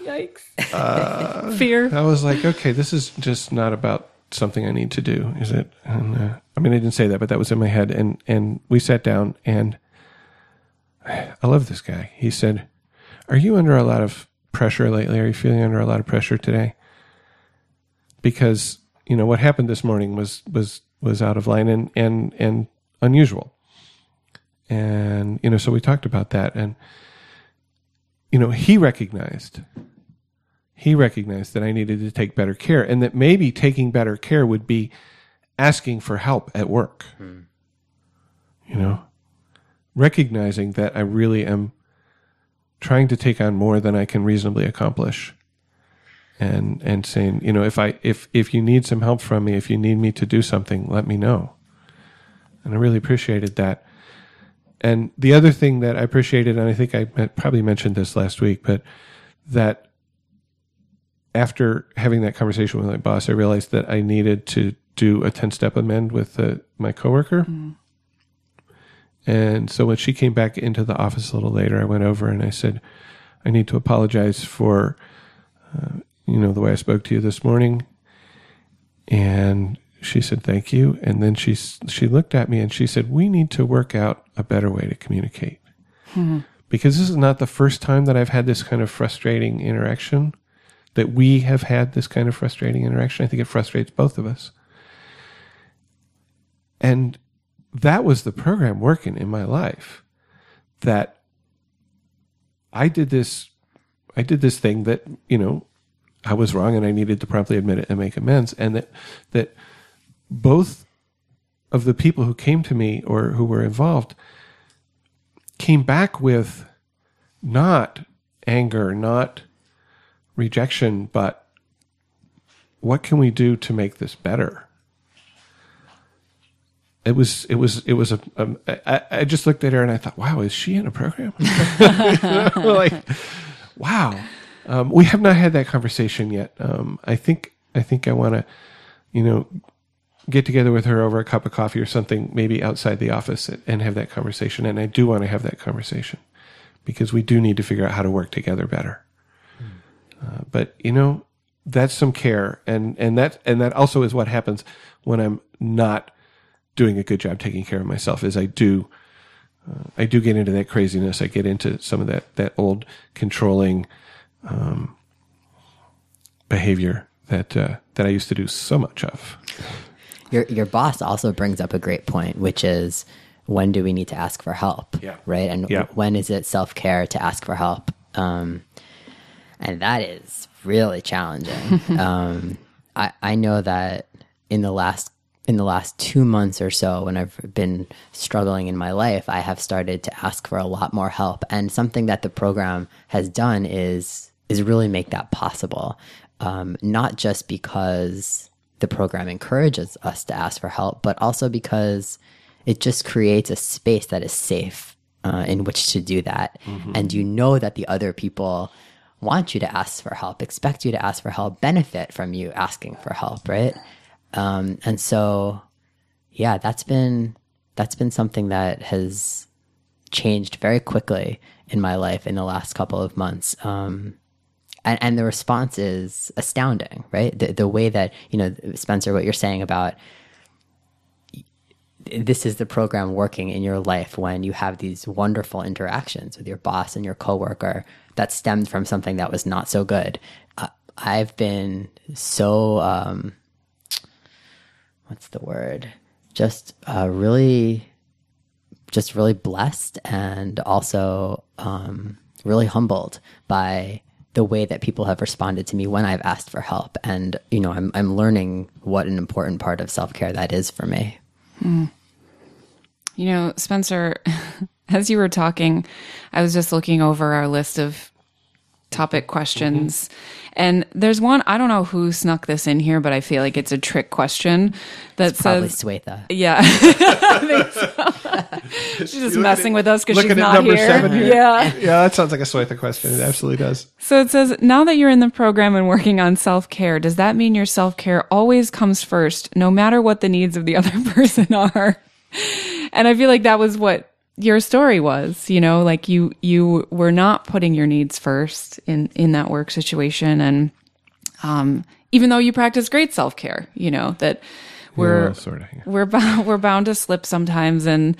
Yikes. Fear. I was like, okay, this is just not about something I need to do, is it? And uh, I mean, I didn't say that, but that was in my head. And and we sat down, and *sighs* I love this guy. He said, "Are you under a lot of pressure lately? Are you feeling under a lot of pressure today?" Because you know what happened this morning was was was out of line and and and unusual. and you know, so we talked about that, and you know, he recognized he recognized that I needed to take better care, and that maybe taking better care would be asking for help at work. Hmm. You know, recognizing that I really am trying to take on more than I can reasonably accomplish. And and saying, you know, if I if if you need some help from me, if you need me to do something, let me know. And I really appreciated that. And the other thing that I appreciated, and I think I probably mentioned this last week, but that after having that conversation with my boss, I realized that I needed to do a 10 step amend with uh, my coworker. And so when she came back into the office a little later, I went over and I said, I need to apologize for, uh, you know, the way I spoke to you this morning. And she said, thank you. And then she, she looked at me and she said, we need to work out a better way to communicate. Because this is not the first time that I've had this kind of frustrating interaction, that we have had this kind of frustrating interaction. I think it frustrates both of us. And that was the program working in my life that I did this I did this thing that, you know, I was wrong and I needed to promptly admit it and make amends and that that both of the people who came to me or who were involved came back with not anger, not rejection, but what can we do to make this better? It was it was it was a, um, I, I just looked at her and I thought, wow, is she in a program? *laughs* like, wow. Um, we have not had that conversation yet. Um, I think I think I want to, you know, get together with her over a cup of coffee or something, maybe outside the office, and have that conversation. And I do want to have that conversation because we do need to figure out how to work together better. Uh, but you know, that's some care, and and that and that also is what happens when I'm not doing a good job taking care of myself. Is I do. Uh, I do get into that craziness. I get into some of that that old controlling um, behavior that uh, that I used to do so much of. Your your boss also brings up a great point, which is when do we need to ask for help? Yeah. Right. And Yeah. when is it self care to ask for help? Um, and that is really challenging. *laughs* um, I I know that in the last in the last two months or so, when I've been struggling in my life, I have started to ask for a lot more help. And something that the program has done is is really make that possible. Um, not just because the program encourages us to ask for help, but also because it just creates a space that is safe uh, in which to do that. And you know that the other people want you to ask for help, expect you to ask for help, benefit from you asking for help, right? Um, and so, yeah, that's been that's been something that has changed very quickly in my life in the last couple of months. Um, and, and the response is astounding, right? The, the way that, you know, Spencer, what you're saying about this is the program working in your life when you have these wonderful interactions with your boss and your coworker that stemmed from something that was not so good. Uh, I've been so, um, what's the word? Just uh, really, just really blessed and also um, really humbled by the way that people have responded to me when I've asked for help. And, you know, I'm, I'm learning what an important part of self care that is for me. You know, Spencer, *laughs* as you were talking, I was just looking over our list of topic questions. And there's one, I don't know who snuck this in here, but I feel like it's a trick question that Probably says, Probably Swetha. yeah. *laughs* So. *laughs* She's just messing with us because she's at not number here. seven here. Yeah. Yeah, that sounds like a Swetha question. It absolutely does. So it says, now that you're in the program and working on self care, does that mean your self care always comes first, no matter what the needs of the *laughs* other person are? And I feel like that was what your story was, you know, like you, you were not putting your needs first in, in that work situation. And, um, even though you practice great self care, you know, that we're, Well, sort of. yeah. we're bound, *laughs* we're bound to slip sometimes. And,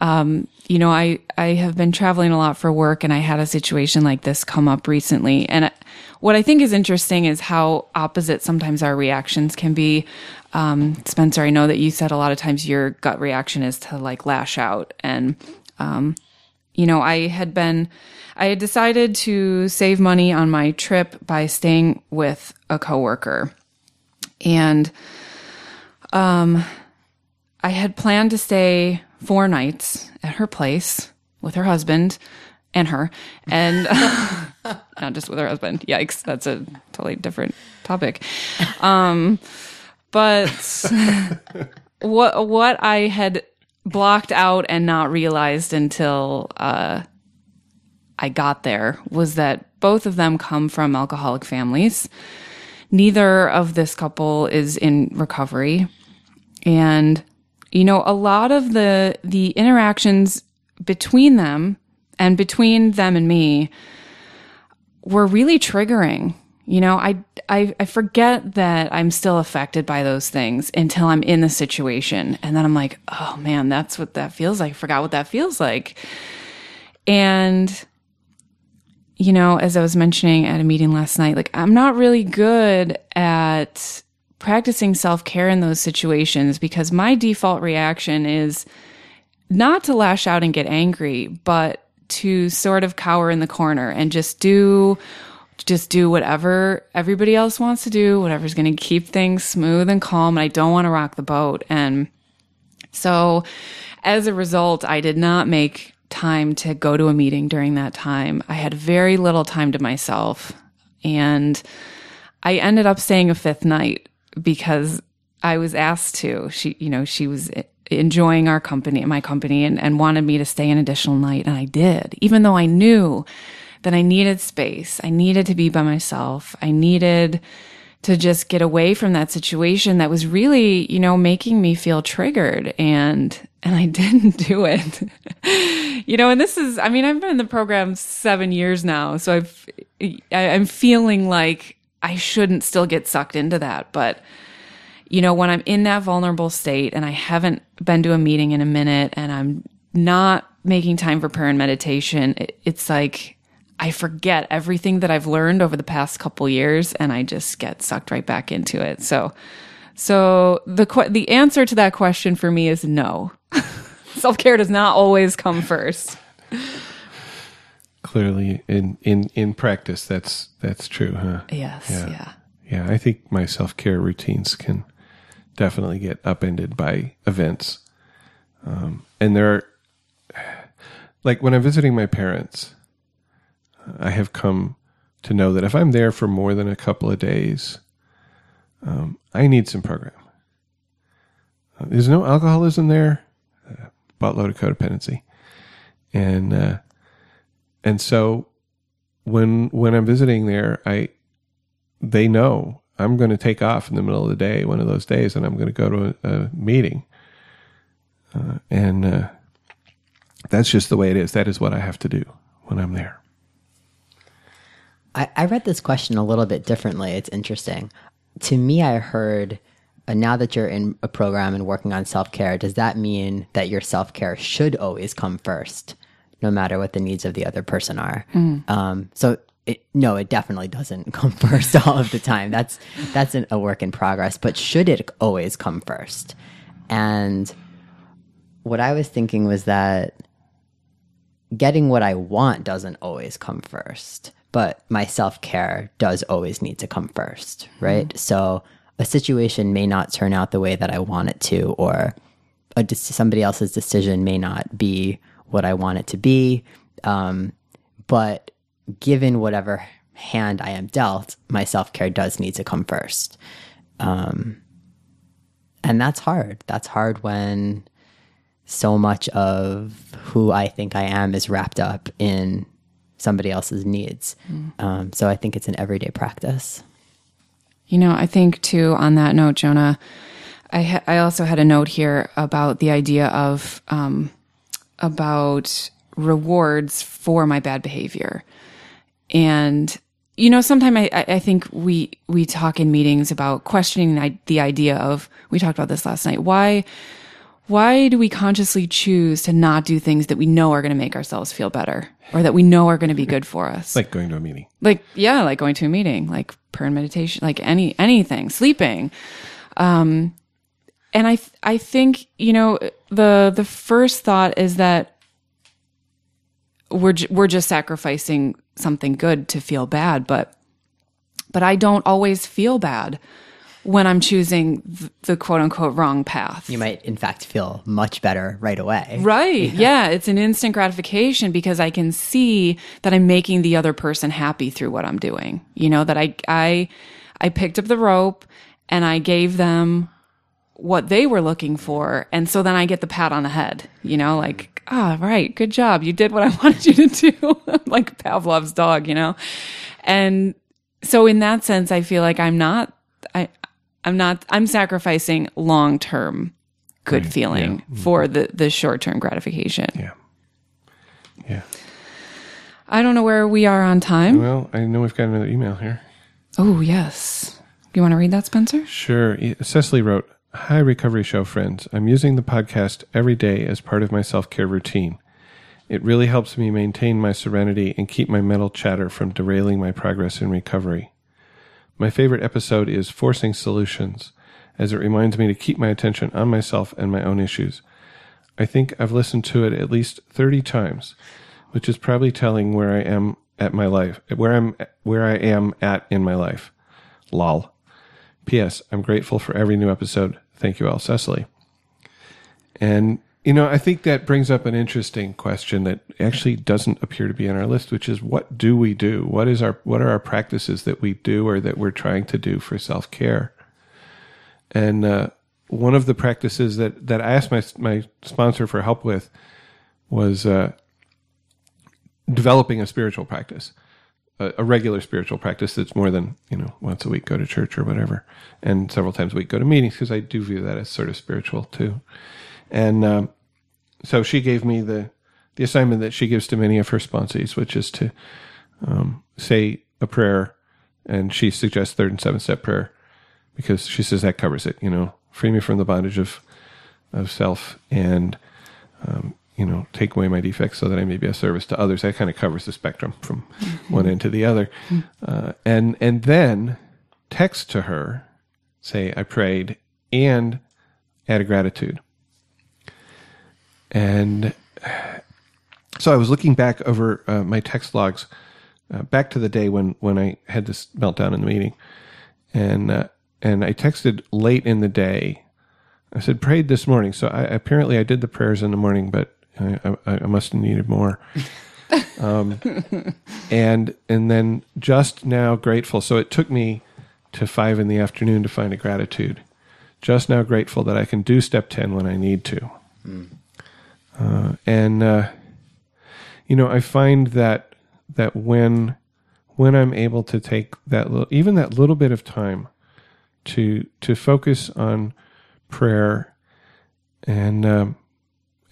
um, you know, I, I have been traveling a lot for work and I had a situation like this come up recently. And what I think is interesting is how opposite sometimes our reactions can be. Um, Spencer, I know that you said a lot of times your gut reaction is to like lash out. And Um, you know, I had been, I had decided to save money on my trip by staying with a coworker. And, um, I had planned to stay four nights at her place with her husband and her, and *laughs* not just with her husband. Yikes, that's a totally different topic. Um, but *laughs* what what I had blocked out and not realized until uh, I got there was that both of them come from alcoholic families. Neither of this couple is in recovery, and you know a lot of the the interactions between them and between them and me were really triggering. You know, I, I, I forget that I'm still affected by those things until I'm in the situation. And then I'm like, oh man, that's what that feels like. I forgot what that feels like. And, you know, as I was mentioning at a meeting last night, like I'm not really good at practicing self care in those situations because my default reaction is not to lash out and get angry, but to sort of cower in the corner and just do just do whatever everybody else wants to do, whatever's going to keep things smooth and calm. And I don't want to rock the boat. And so as a result, I did not make time to go to a meeting during that time. I had very little time to myself. And I ended up staying a fifth night because I was asked to. She, you know, she was enjoying our company, my company, and, and wanted me to stay an additional night. And I did, even though I knew that I needed space. I needed to be by myself. I needed to just get away from that situation that was really, you know, making me feel triggered and and I *laughs* didn't do it. *laughs* you know, and this is I mean, I've been in the program 7 years now, so I've I, I'm feeling like I shouldn't still get sucked into that, but you know, when I'm in that vulnerable state and I haven't been to a meeting in a minute and I'm not making time for prayer and meditation, it, it's like I forget everything that I've learned over the past couple years and I just get sucked right back into it. So, so the, the answer to that question for me is no. *laughs* Self care does not always come first. Clearly, in, in, in practice, that's, that's true, huh? Yes. Yeah. Yeah. yeah I think my self care routines can definitely get upended by events. Um, and there are, *sighs* like when I'm visiting my parents, I have come to know that if I'm there for more than a couple of days, um, I need some program. Uh, there's no alcoholism there, uh, buttload of codependency, and uh, and so when when I'm visiting there, I they know I'm going to take off in the middle of the day, one of those days, and I'm going to go to a, a meeting, uh, and uh, that's just the way it is. That is what I have to do when I'm there. I, I read this question a little bit differently. It's interesting. To me, I heard uh, now that you're in a program and working on self care, does that mean that your self care should always come first, no matter what the needs of the other person are? Mm. Um, so, it, no, it definitely doesn't *laughs* come first all of the time. That's that's an, a work in progress. But should it always come first? And what I was thinking was that getting what I want doesn't always come first but my self care does always need to come first, right? Mm-hmm. So a situation may not turn out the way that I want it to, or a, somebody else's decision may not be what I want it to be. Um, but given whatever hand I am dealt, my self care does need to come first. Um, and that's hard. That's hard when so much of who I think I am is wrapped up in somebody else's needs. Mm. Um, so I think it's an everyday practice. You know, I think too, on that note, Jonah, I, ha- I also had a note here about the idea of, um, about rewards for my bad behavior. And, you know, sometimes I, I think we, we talk in meetings about questioning the idea of, we talked about this last night. Why, why do we consciously choose to not do things that we know are going to make ourselves feel better or that we know are going to be good for us? Like going to a meeting. Like, yeah, like going to a meeting, like prayer and meditation, like any, anything, sleeping. Um, and I, th- I think, you know, the, the first thought is that we're j- we're just sacrificing something good to feel bad, but but I don't always feel bad when I'm choosing th- the quote unquote wrong path. You might, in fact, feel much better right away. Right. *laughs* Yeah. It's an instant gratification because I can see that I'm making the other person happy through what I'm doing. You know, that I, I, I picked up the rope and I gave them what they were looking for. And so then I get the pat on the head, you know, like, ah, right. Good job. You did what I *laughs* wanted you to do. *laughs* like Pavlov's dog, you know? And so in that sense, I feel like I'm not, I, I'm not, I'm sacrificing long term good feeling for the, the short term gratification. Yeah. Yeah. I don't know where we are on time. Well, I know we've got another email here. Oh, yes. You want to read that, Spencer? Sure. Cecily wrote, Hi, Recovery Show friends. I'm using the podcast every day as part of my self care routine. It really helps me maintain my serenity and keep my mental chatter from derailing my progress in recovery. My favorite episode is Forcing Solutions, as it reminds me to keep my attention on myself and my own issues. I think I've listened to it at least 30 times, which is probably telling where I am at my life, where I'm where I am at in my life. Lol. P.S. I'm grateful for every new episode. Thank you all, Cecily. And you know, I think that brings up an interesting question that actually doesn't appear to be on our list, which is what do we do? What is our what are our practices that we do or that we're trying to do for self care? And uh, one of the practices that that I asked my my sponsor for help with was uh, developing a spiritual practice, a, a regular spiritual practice that's more than you know once a week go to church or whatever, and several times a week go to meetings because I do view that as sort of spiritual too. And um, so she gave me the the assignment that she gives to many of her sponsees, which is to um, say a prayer, and she suggests third and seventh step prayer because she says that covers it. You know, free me from the bondage of of self and um, you know take away my defects so that I may be of service to others. That kind of covers the spectrum from one end to the other, uh, and and then text to her, say I prayed and add a gratitude. And so I was looking back over uh, my text logs, uh, back to the day when when I had this meltdown in the meeting, and uh, and I texted late in the day. I said prayed this morning. So I, apparently I did the prayers in the morning, but I, I, I must have needed more. *laughs* um, and and then just now grateful. So it took me to five in the afternoon to find a gratitude. Just now grateful that I can do step ten when I need to. Uh, and uh, you know, I find that that when when I'm able to take that little, even that little bit of time to to focus on prayer and um,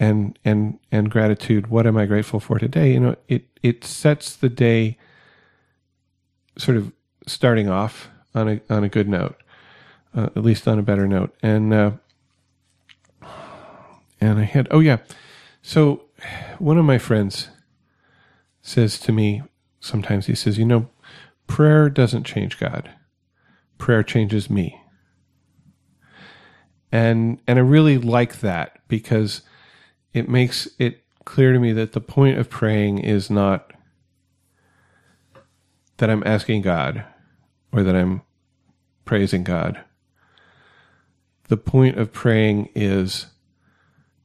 and and and gratitude, what am I grateful for today? You know, it it sets the day sort of starting off on a on a good note, uh, at least on a better note, and. Uh, and I had, oh yeah, so one of my friends says to me sometimes, he says, you know, prayer doesn't change God, prayer changes me. And, and I really like that because it makes it clear to me that the point of praying is not that I'm asking God or that I'm praising God. The point of praying is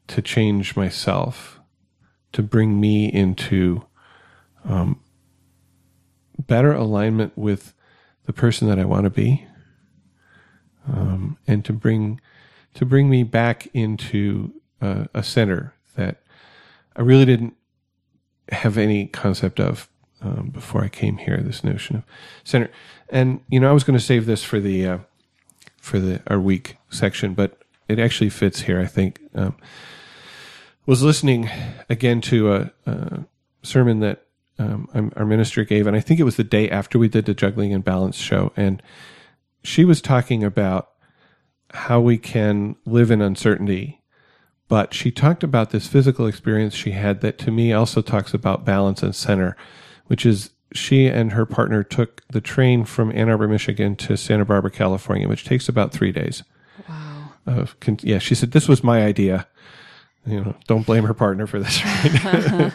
to change myself, to bring me into um, better alignment with the person that I want to be, um, and to bring to bring me back into uh, a center I really didn't have any concept of um, before I came here. This notion of center, and you know, I was going to save this for the uh, for the our week section, but it actually fits here. I think. Um, was listening again to a, a sermon that um, our minister gave, and I think it was the day after we did the juggling and balance show, and she was talking about how we can live in uncertainty. But she talked about this physical experience she had that to me also talks about balance and center, which is she and her partner took the train from Ann Arbor, Michigan to Santa Barbara, California, which takes about three days. Wow. Of, yeah, she said, This was my idea you know, don't blame her partner for this. Right?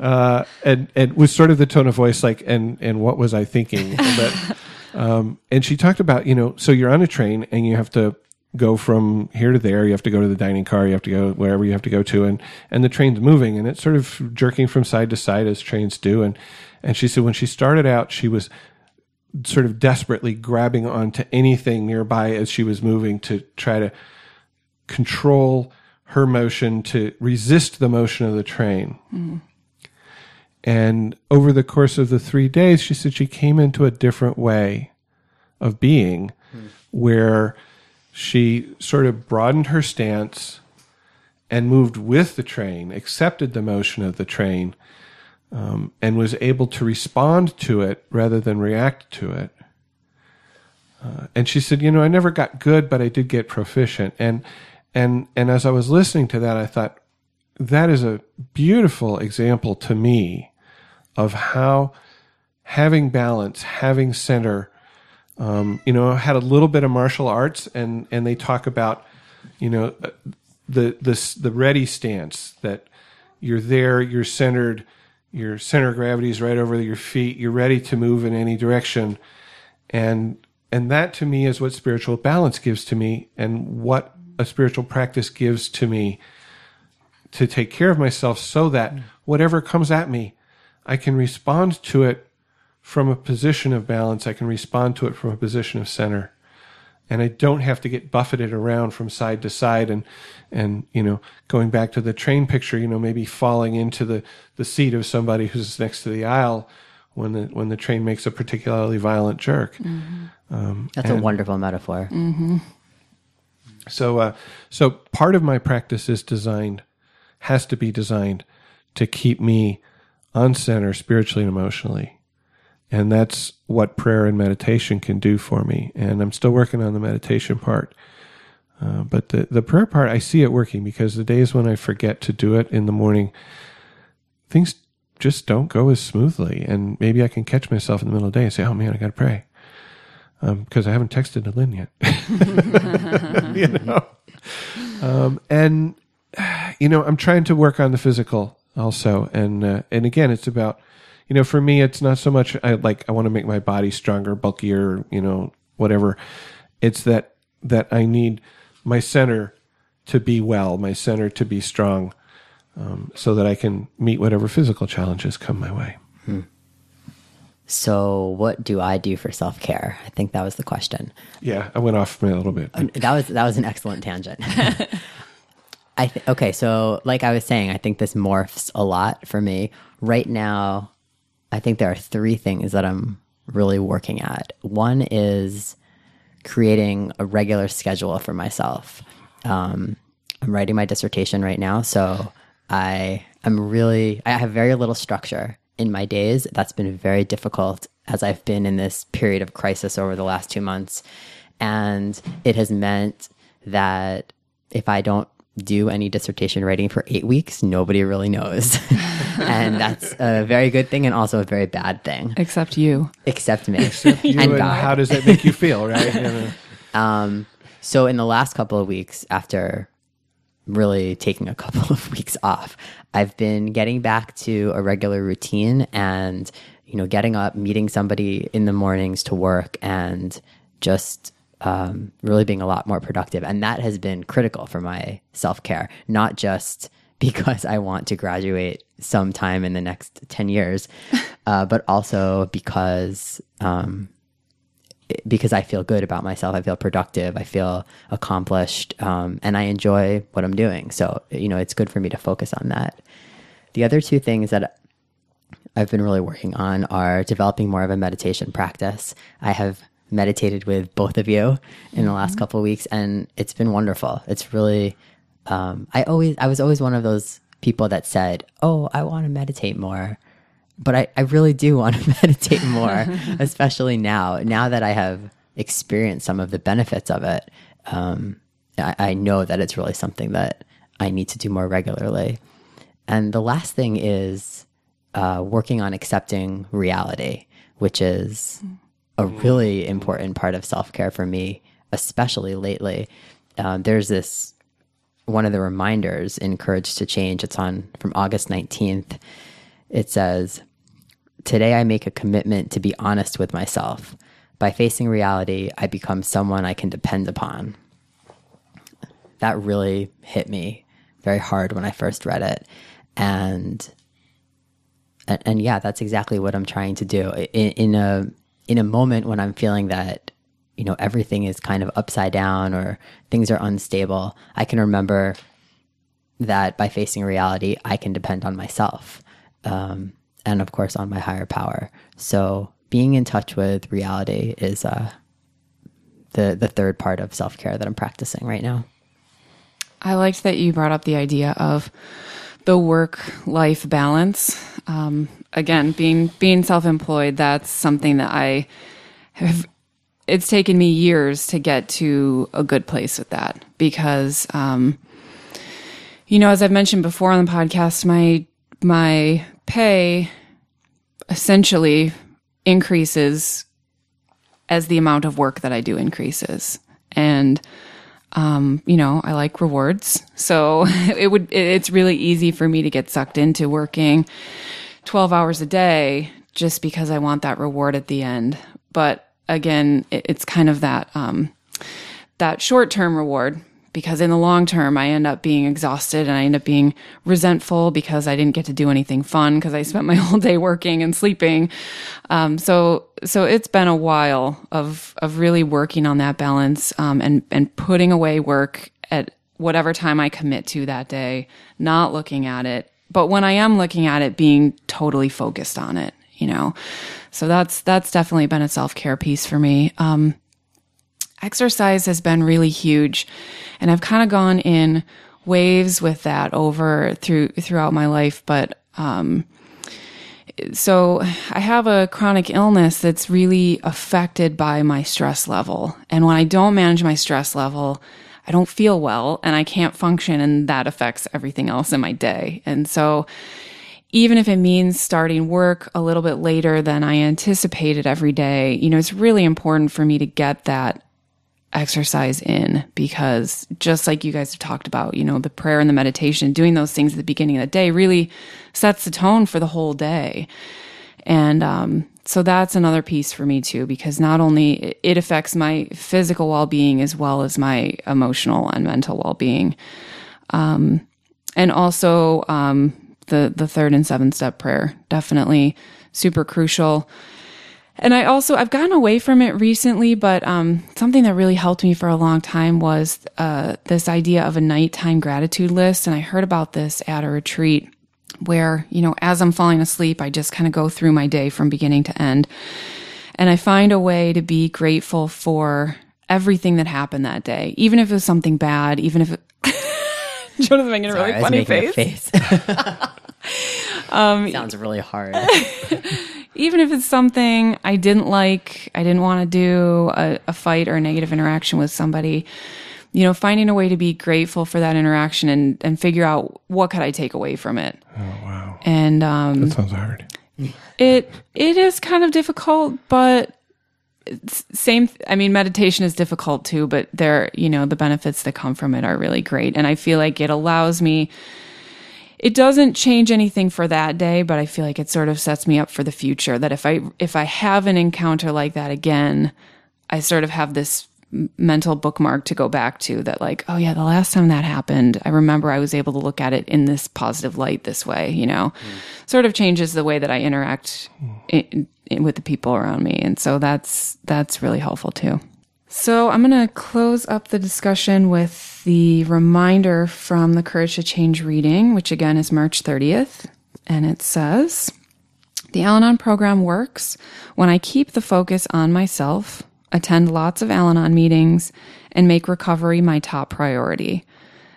*laughs* uh, and and was sort of the tone of voice like, and and what was I thinking? *laughs* But, um, and she talked about, you know, so you're on a train and you have to go from here to there. You have to go to the dining car. You have to go wherever you have to go to, and and the train's moving and it's sort of jerking from side to side as trains do. And and she said when she started out, she was sort of desperately grabbing onto anything nearby as she was moving to try to control her motion to resist the motion of the train. Mm. And over the course of the three days, she said she came into a different way of being mm. where she sort of broadened her stance and moved with the train, accepted the motion of the train, um, and was able to respond to it rather than react to it. Uh, and she said, "You know, I never got good, but I did get proficient." And and and as I was listening to that, I thought that is a beautiful example to me of how having balance, having center. Um, you know, had a little bit of martial arts, and and they talk about, you know, the the the ready stance that you're there, you're centered your center of gravity is right over your feet. You're ready to move in any direction. And and that to me is what spiritual balance gives to me and what a spiritual practice gives to me to take care of myself so that whatever comes at me, I can respond to it from a position of balance. I can respond to it from a position of center and I don't have to get buffeted around from side to side and and you know going back to the train picture you know maybe falling into the the seat of somebody who's next to the aisle when the when the train makes a particularly violent jerk mm-hmm. um, that's and, a wonderful metaphor mm-hmm. so uh, so part of my practice is designed has to be designed to keep me on center spiritually and emotionally and that's what prayer and meditation can do for me. And I'm still working on the meditation part. Uh, but the, the prayer part, I see it working because the days when I forget to do it in the morning, things just don't go as smoothly. And maybe I can catch myself in the middle of the day and say, oh man, I got to pray. Because um, I haven't texted to Lynn yet. *laughs* you know? Um, and, *sighs* you know, I'm trying to work on the physical also. And, uh, and again, it's about you know, for me, it's not so much I like I want to make my body stronger, bulkier, you know, whatever. It's that that I need my center to be well, my center to be strong, um, so that I can meet whatever physical challenges come my way. Hmm. So, what do I do for self care? I think that was the question. Yeah, I went off me a little bit. That was that was an excellent tangent. *laughs* I th- okay, so like I was saying, I think this morphs a lot for me right now. I think there are three things that I'm really working at. One is creating a regular schedule for myself. Um, I'm writing my dissertation right now, so I am really I have very little structure in my days. That's been very difficult as I've been in this period of crisis over the last two months, and it has meant that if I don't do any dissertation writing for eight weeks, nobody really knows. *laughs* and that's a very good thing and also a very bad thing. Except you. Except me. Except you *laughs* and, and how does that make you feel, right? *laughs* um, so in the last couple of weeks, after really taking a couple of weeks off, I've been getting back to a regular routine and, you know, getting up, meeting somebody in the mornings to work and just um, really being a lot more productive. And that has been critical for my self care, not just *laughs* because I want to graduate sometime in the next 10 years, *laughs* uh, but also because, um, because I feel good about myself. I feel productive. I feel accomplished. Um, and I enjoy what I'm doing. So, you know, it's good for me to focus on that. The other two things that I've been really working on are developing more of a meditation practice. I have meditated with both of you in the last mm-hmm. couple weeks, and it's been wonderful. It's really, um, I always, I was always one of those people that said, "Oh, I want to meditate more," but I, I really do want to *laughs* meditate more, *laughs* especially now. Now that I have experienced some of the benefits of it, um, I, I know that it's really something that I need to do more regularly. And the last thing is uh, working on accepting reality, which is. Mm a really important part of self care for me, especially lately. Um, there's this one of the reminders in Courage to Change, it's on from August 19th. It says, Today I make a commitment to be honest with myself. By facing reality, I become someone I can depend upon. That really hit me very hard when I first read it. And and, and yeah, that's exactly what I'm trying to do. In, in a in a moment when I'm feeling that you know everything is kind of upside down or things are unstable, I can remember that by facing reality, I can depend on myself, um, and of course on my higher power. So being in touch with reality is uh, the the third part of self care that I'm practicing right now. I liked that you brought up the idea of the work life balance. Um, again, being being self employed, that's something that I have. It's taken me years to get to a good place with that because, um, you know, as I've mentioned before on the podcast, my my pay essentially increases as the amount of work that I do increases, and um, you know, I like rewards. So *laughs* it would, it's really easy for me to get sucked into working 12 hours a day just because I want that reward at the end. But again, it, it's kind of that, um, that short term reward because in the long term, I end up being exhausted and I end up being resentful because I didn't get to do anything fun because I spent my *laughs* whole day working and sleeping. Um, so, so it's been a while of, of really working on that balance, um, and, and putting away work at whatever time I commit to that day, not looking at it. But when I am looking at it, being totally focused on it, you know? So that's, that's definitely been a self care piece for me. Um, exercise has been really huge and I've kind of gone in waves with that over through throughout my life but um so I have a chronic illness that's really affected by my stress level and when I don't manage my stress level I don't feel well and I can't function and that affects everything else in my day and so even if it means starting work a little bit later than I anticipated every day, you know, it's really important for me to get that exercise in because just like you guys have talked about, you know, the prayer and the meditation, doing those things at the beginning of the day really sets the tone for the whole day. And um, so that's another piece for me too, because not only it affects my physical well being as well as my emotional and mental well being. Um, and also um, the the third and seventh step prayer, definitely super crucial. And I also I've gotten away from it recently, but um, something that really helped me for a long time was uh, this idea of a nighttime gratitude list. And I heard about this at a retreat where you know as I'm falling asleep, I just kind of go through my day from beginning to end, and I find a way to be grateful for everything that happened that day, even if it was something bad, even if it. *laughs* Jonathan's making a Sorry, really I was funny face. a face. *laughs* Um, *laughs* Sounds really hard. even if it's something I didn't like, I didn't want to do a, a, fight or a negative interaction with somebody, you know, finding a way to be grateful for that interaction and, and figure out what could I take away from it. Oh wow, And um, that sounds hard. it it is kind of difficult, but it's same. I mean, meditation is difficult too, but there, you know, the benefits that come from it are really great, and I feel like it allows me it doesn't change anything for that day, but I feel like it sort of sets me up for the future that if I if I have an encounter like that again, I sort of have this mental bookmark to go back to that like, oh yeah, the last time that happened, I remember I was able to look at it in this positive light this way, you know. Mm. Sort of changes the way that I interact in, in, with the people around me, and so that's that's really helpful too. So I'm going to close up the discussion with the reminder from the Courage to Change reading, which again is March 30th. And it says The Al Anon program works when I keep the focus on myself, attend lots of Al Anon meetings, and make recovery my top priority.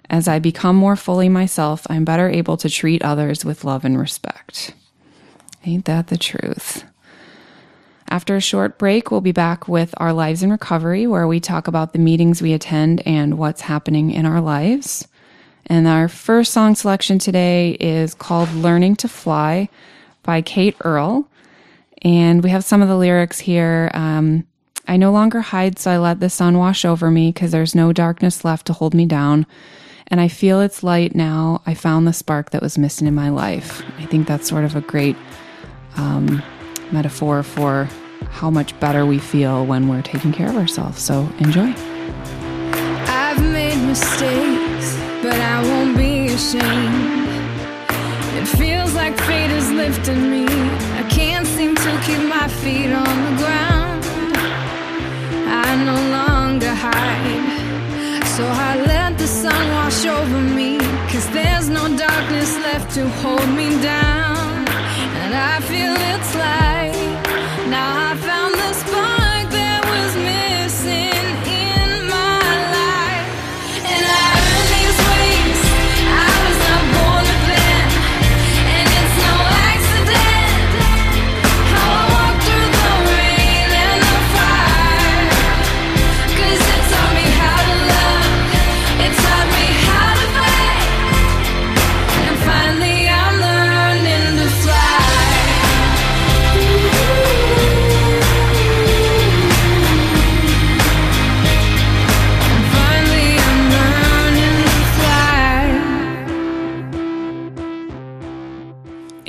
As I become more fully myself, I'm better able to treat others with love and respect. Ain't that the truth? After a short break, we'll be back with Our Lives in Recovery, where we talk about the meetings we attend and what's happening in our lives. And our first song selection today is called Learning to Fly by Kate Earl. And we have some of the lyrics here. Um, I no longer hide, so I let the sun wash over me because there's no darkness left to hold me down. and I feel its light now. I found the spark that was missing in my life. I think that's sort of a great um, metaphor for how much better we feel when we're taking care of ourselves. So enjoy. I've made mistakes, but I won't be ashamed. It feels like fate is lifting me. I can't seem to keep my feet on the ground. No longer hide. So I let the sun wash over me. Cause there's no darkness left to hold me down. And I feel it's light.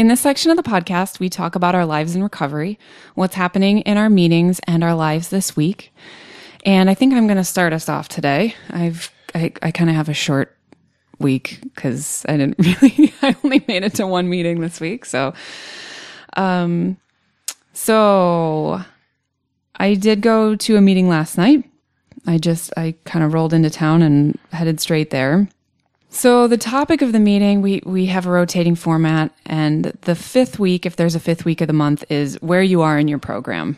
In this section of the podcast, we talk about our lives in recovery, what's happening in our meetings and our lives this week. And I think I'm going to start us off today. I've I, I kind of have a short week because I didn't *laughs* really I only made it to one meeting this week. So, um, so I did go to a meeting last night. I just I kind of rolled into town and headed straight there. So the topic of the meeting, we we have a rotating format, and the fifth week, if there's a fifth week of the month, is where you are in your program.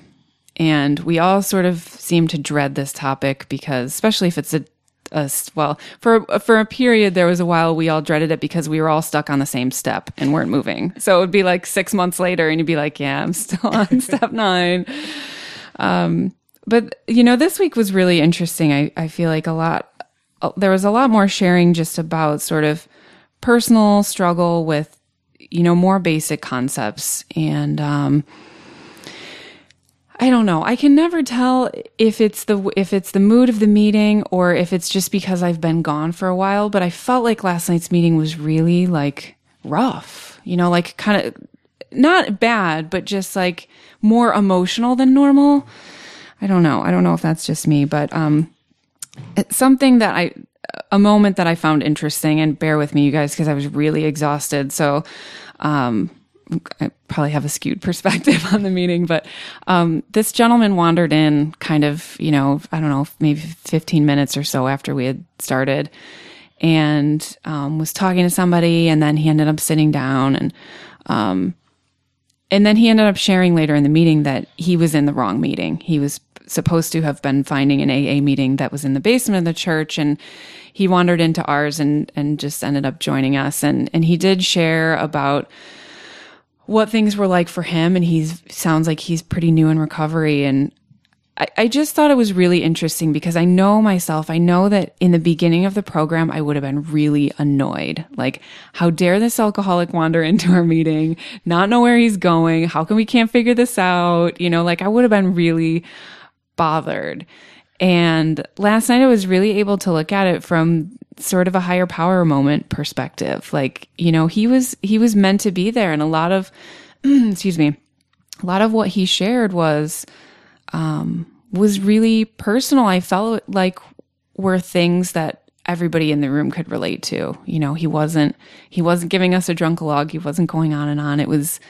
And we all sort of seem to dread this topic because, especially if it's a, a well, for for a period there was a while we all dreaded it because we were all stuck on the same step and weren't moving. So it would be like six months later, and you'd be like, "Yeah, I'm still *laughs* on step nine Um, but you know this week was really interesting i, I feel like a lot there was a lot more sharing just about sort of personal struggle with you know more basic concepts and um I don't know. I can never tell if it's the if it's the mood of the meeting or if it's just because I've been gone for a while, but I felt like last night's meeting was really like rough. You know, like kind of not bad, but just like more emotional than normal. I don't know. I don't know if that's just me, but um something that I a moment that I found interesting and bear with me you guys because I was really exhausted. So um I probably have a skewed *laughs* perspective on the meeting, but um, this gentleman wandered in kind of, you know, I don't know, maybe 15 minutes or so after we had started and um, was talking to somebody. And then he ended up sitting down and, um, and then he ended up sharing later in the meeting that he was in the wrong meeting. He was supposed to have been finding an AA meeting that was in the basement of the church and he wandered into ours and, and just ended up joining us. And, and he did share about, what things were like for him and he sounds like he's pretty new in recovery and I, I just thought it was really interesting because I know myself, I know that in the beginning of the program I would have been really annoyed. Like, how dare this alcoholic wander into our meeting, not know where he's going, how come we can't figure this out? You know, like I would have been really bothered. And last night I was really able to look at it from sort of a higher power moment perspective. Like, you know, he was he was meant to be there and a lot of *clears throat* excuse me, a lot of what he shared was um was really personal. I felt like were things that everybody in the room could relate to. You know, he wasn't he wasn't giving us a drunkalog, he wasn't going on and on. It was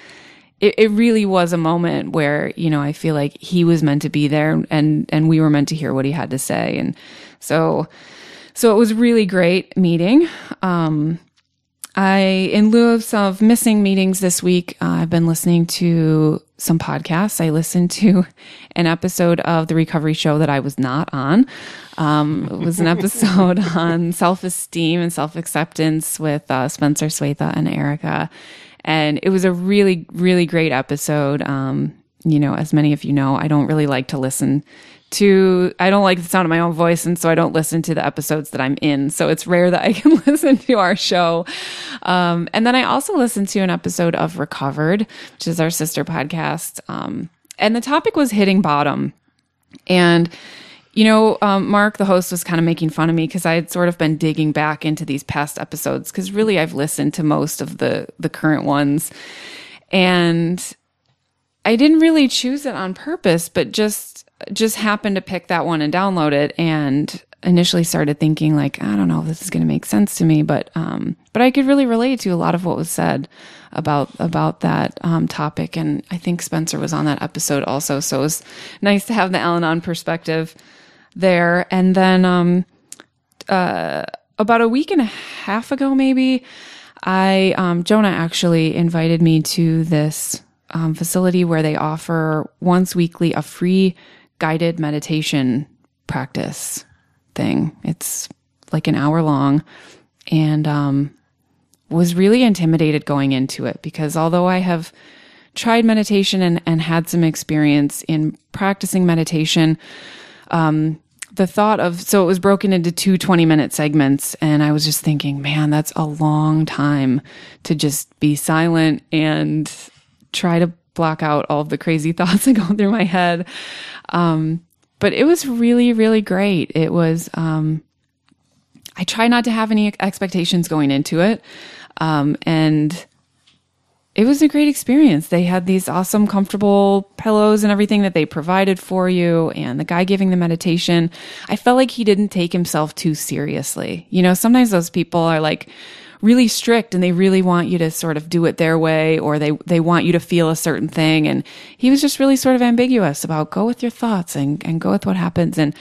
it, it really was a moment where you know I feel like he was meant to be there and and we were meant to hear what he had to say and so so it was really great meeting. Um, I in lieu of some of missing meetings this week, uh, I've been listening to some podcasts. I listened to *laughs* an episode of the Recovery Show that I was not on. Um, it was an episode *laughs* on self esteem and self acceptance with uh, Spencer Swetha and Erica and it was a really really great episode. Um you know as many of you know i don't really like to listen to i don't like the sound of my own voice and so i don't listen to the episodes that i'm in. So it's rare that i can *laughs* listen to our show. Um and then i also listened to an episode of recovered which is our sister podcast. Um and the topic was hitting bottom. And You know, um, Mark, the host, was kind of making fun of me because I had sort of been digging back into these past episodes because really I've listened to most of the the current ones, and I didn't really choose it on purpose, but just just happened to pick that one and download it, and initially started thinking like I don't know if this is going to make sense to me, but um, but I could really relate to a lot of what was said about about that um, topic, and I think Spencer was on that episode also, so it was nice to have the Al-Anon perspective there. And then um, uh, about a week and a half ago, maybe, I um, Jonah actually invited me to this um, facility where they offer once weekly a free guided meditation practice thing. It's like an hour long, and um, was really intimidated going into it because although I have tried meditation and, and had some experience in practicing meditation, um, the thought of so it was broken into two 20 minute segments and i was just thinking man that's a long time to just be silent and try to block out all of the crazy *laughs* thoughts that go through my head. Um, but it was really really great. It was um, i try not to have any expectations going into it. Um, and it was a great experience. They had these awesome, comfortable pillows and everything that they provided for you, and the guy giving the meditation. I felt like he didn't take himself too seriously. You know, sometimes those people are like really strict and they really want you to sort of do it their way or they, they want you to feel a certain thing. And he was just really sort of ambiguous about go with your thoughts and, and go with what happens. And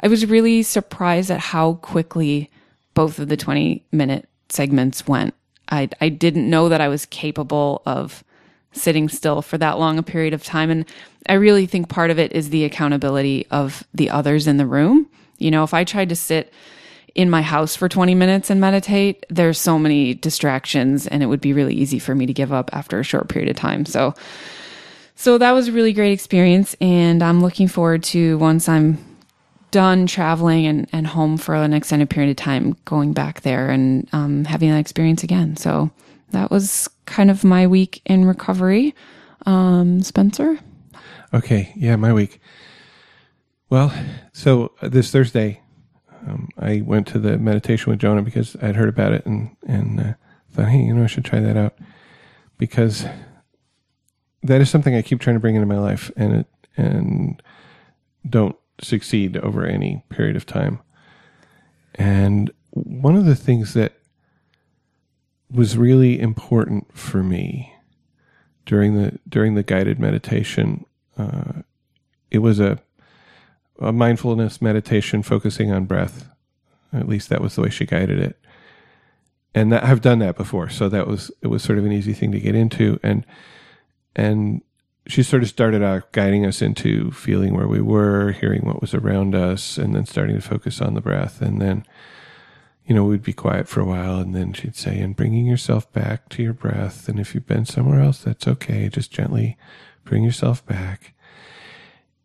I was really surprised at how quickly both of the 20 minute segments went. I, I didn't know that I was capable of sitting still for that long a period of time. And I really think part of it is the accountability of the others in the room. You know, if I tried to sit in my house for 20 minutes and meditate, there's so many distractions and it would be really easy for me to give up after a short period of time. So, so that was a really great experience. And I'm looking forward to once I'm done traveling and, and home for an extended period of time, going back there and um, having that experience again. So that was kind of my week in recovery. Um, Spencer? Okay. Yeah, my week. Well, so uh, this Thursday, um, I went to the meditation with Jonah because I'd heard about it and, and uh, thought, hey, you know, I should try that out because that is something I keep trying to bring into my life and it, and don't succeed over any period of time. And one of the things that was really important for me during the during the guided meditation, uh, it was a a mindfulness meditation focusing on breath. At least that was the way she guided it. And that, I've done that before, so that was it was sort of an easy thing to get into. And and she sort of started out guiding us into feeling where we were, hearing what was around us, and then starting to focus on the breath. And then, you know, we'd be quiet for a while, and then she'd say, and bringing yourself back to your breath. And if you've been somewhere else, that's okay. Just gently bring yourself back.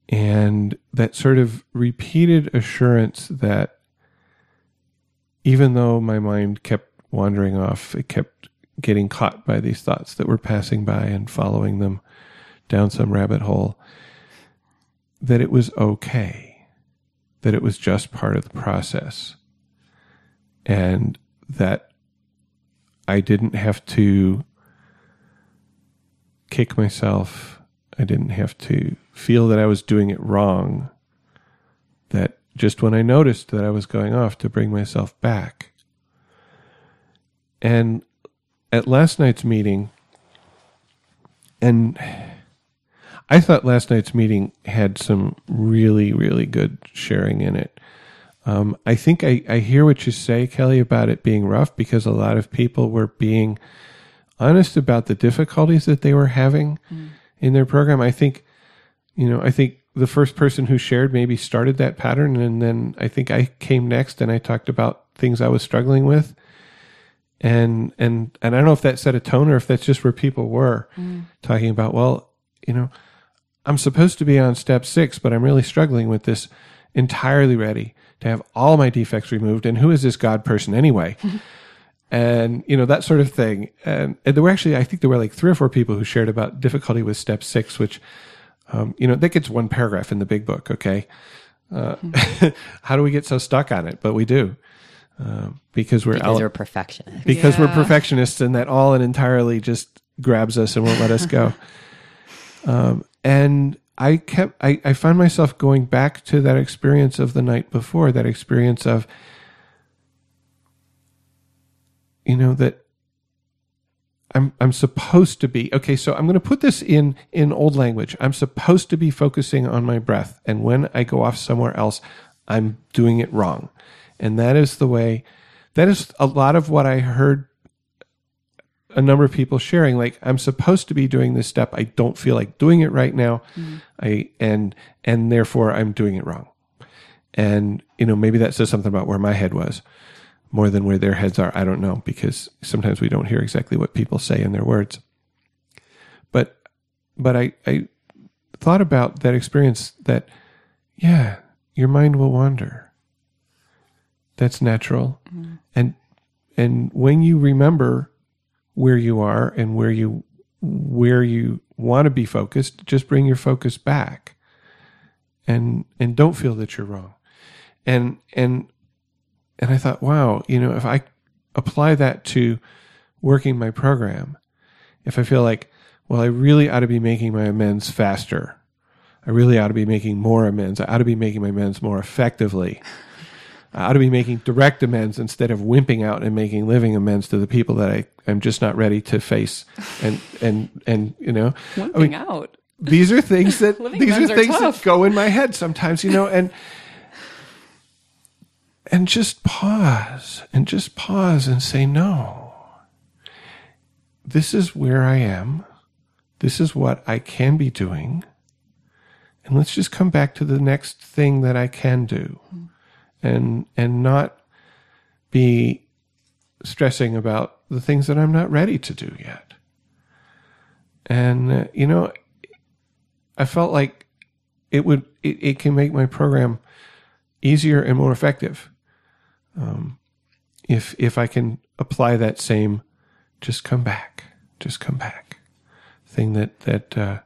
And that sort of repeated assurance that even though my mind kept wandering off, it kept getting caught by these thoughts that were passing by and following them down some rabbit hole, that it was okay, that it was just part of the process, and that I didn't have to kick myself. I didn't have to feel that I was doing it wrong. That just when I noticed that I was going off to bring myself back. And at last night's meeting, and I thought last night's meeting had some really, really good sharing in it. Um, I think I, I hear what you say, Kelli, about it being rough because a lot of people were being honest about the difficulties that they were having mm. in their program. I think, you know, I think the first person who shared maybe started that pattern. And then I think I came next and I talked about things I was struggling with. And, and, and I don't know if that set a tone or if that's just where people were mm. talking about, well, you know, I'm supposed to be on step six, but I'm really struggling with this entirely ready to have all my defects removed. And who is this God person anyway? *laughs* and, you know, that sort of thing. And, and, there were actually, I think there were like three or four people who shared about difficulty with step six, which, um, you know, that gets one paragraph in the big book. Okay. Uh, *laughs* how do we get so stuck on it? But we do uh, because we're Because ele- we're perfectionists. because we're perfectionists and that all and entirely just grabs us and won't let us go. *laughs* um, and I kept, I, I found myself going back to that experience of the night before, that experience of, you know, that I'm, I'm supposed to be, okay, so I'm going to put this in, in old language. I'm supposed to be focusing on my breath. And when I go off somewhere else, I'm doing it wrong. And that is the way, that is a lot of what I heard a number of people sharing like i'm supposed to be doing this step. I don't feel like doing it right now. Mm-hmm. I and and therefore i'm doing it wrong. And you know maybe that says something about where my head was more than where their heads are. I don't know because sometimes we don't hear exactly what people say in their words. But but i i thought about that experience that yeah your mind will wander. That's natural. Mm-hmm. And and when you remember where you are and where you where you want to be focused just bring your focus back. And and don't feel that you're wrong. And and and i thought wow you know if i apply that to working my program if i feel like well i really ought to be making my amends faster. I really ought to be making more amends. I ought to be making my amends more effectively ought to be making direct amends instead of wimping out and making living amends to the people that I am just not ready to face. And and and you know, Wimping I mean, out. these are things that *laughs* these are are things that go in my head sometimes, you know, and and just pause and just pause and say no. This is where I am. This is what I can be doing. And let's just come back to the next thing that I can do mm-hmm. And and not be stressing about the things that I'm not ready to do yet. And uh, you know, I felt like it would it, it can make my program easier and more effective um, if if I can apply that same just come back, just come back thing that that uh,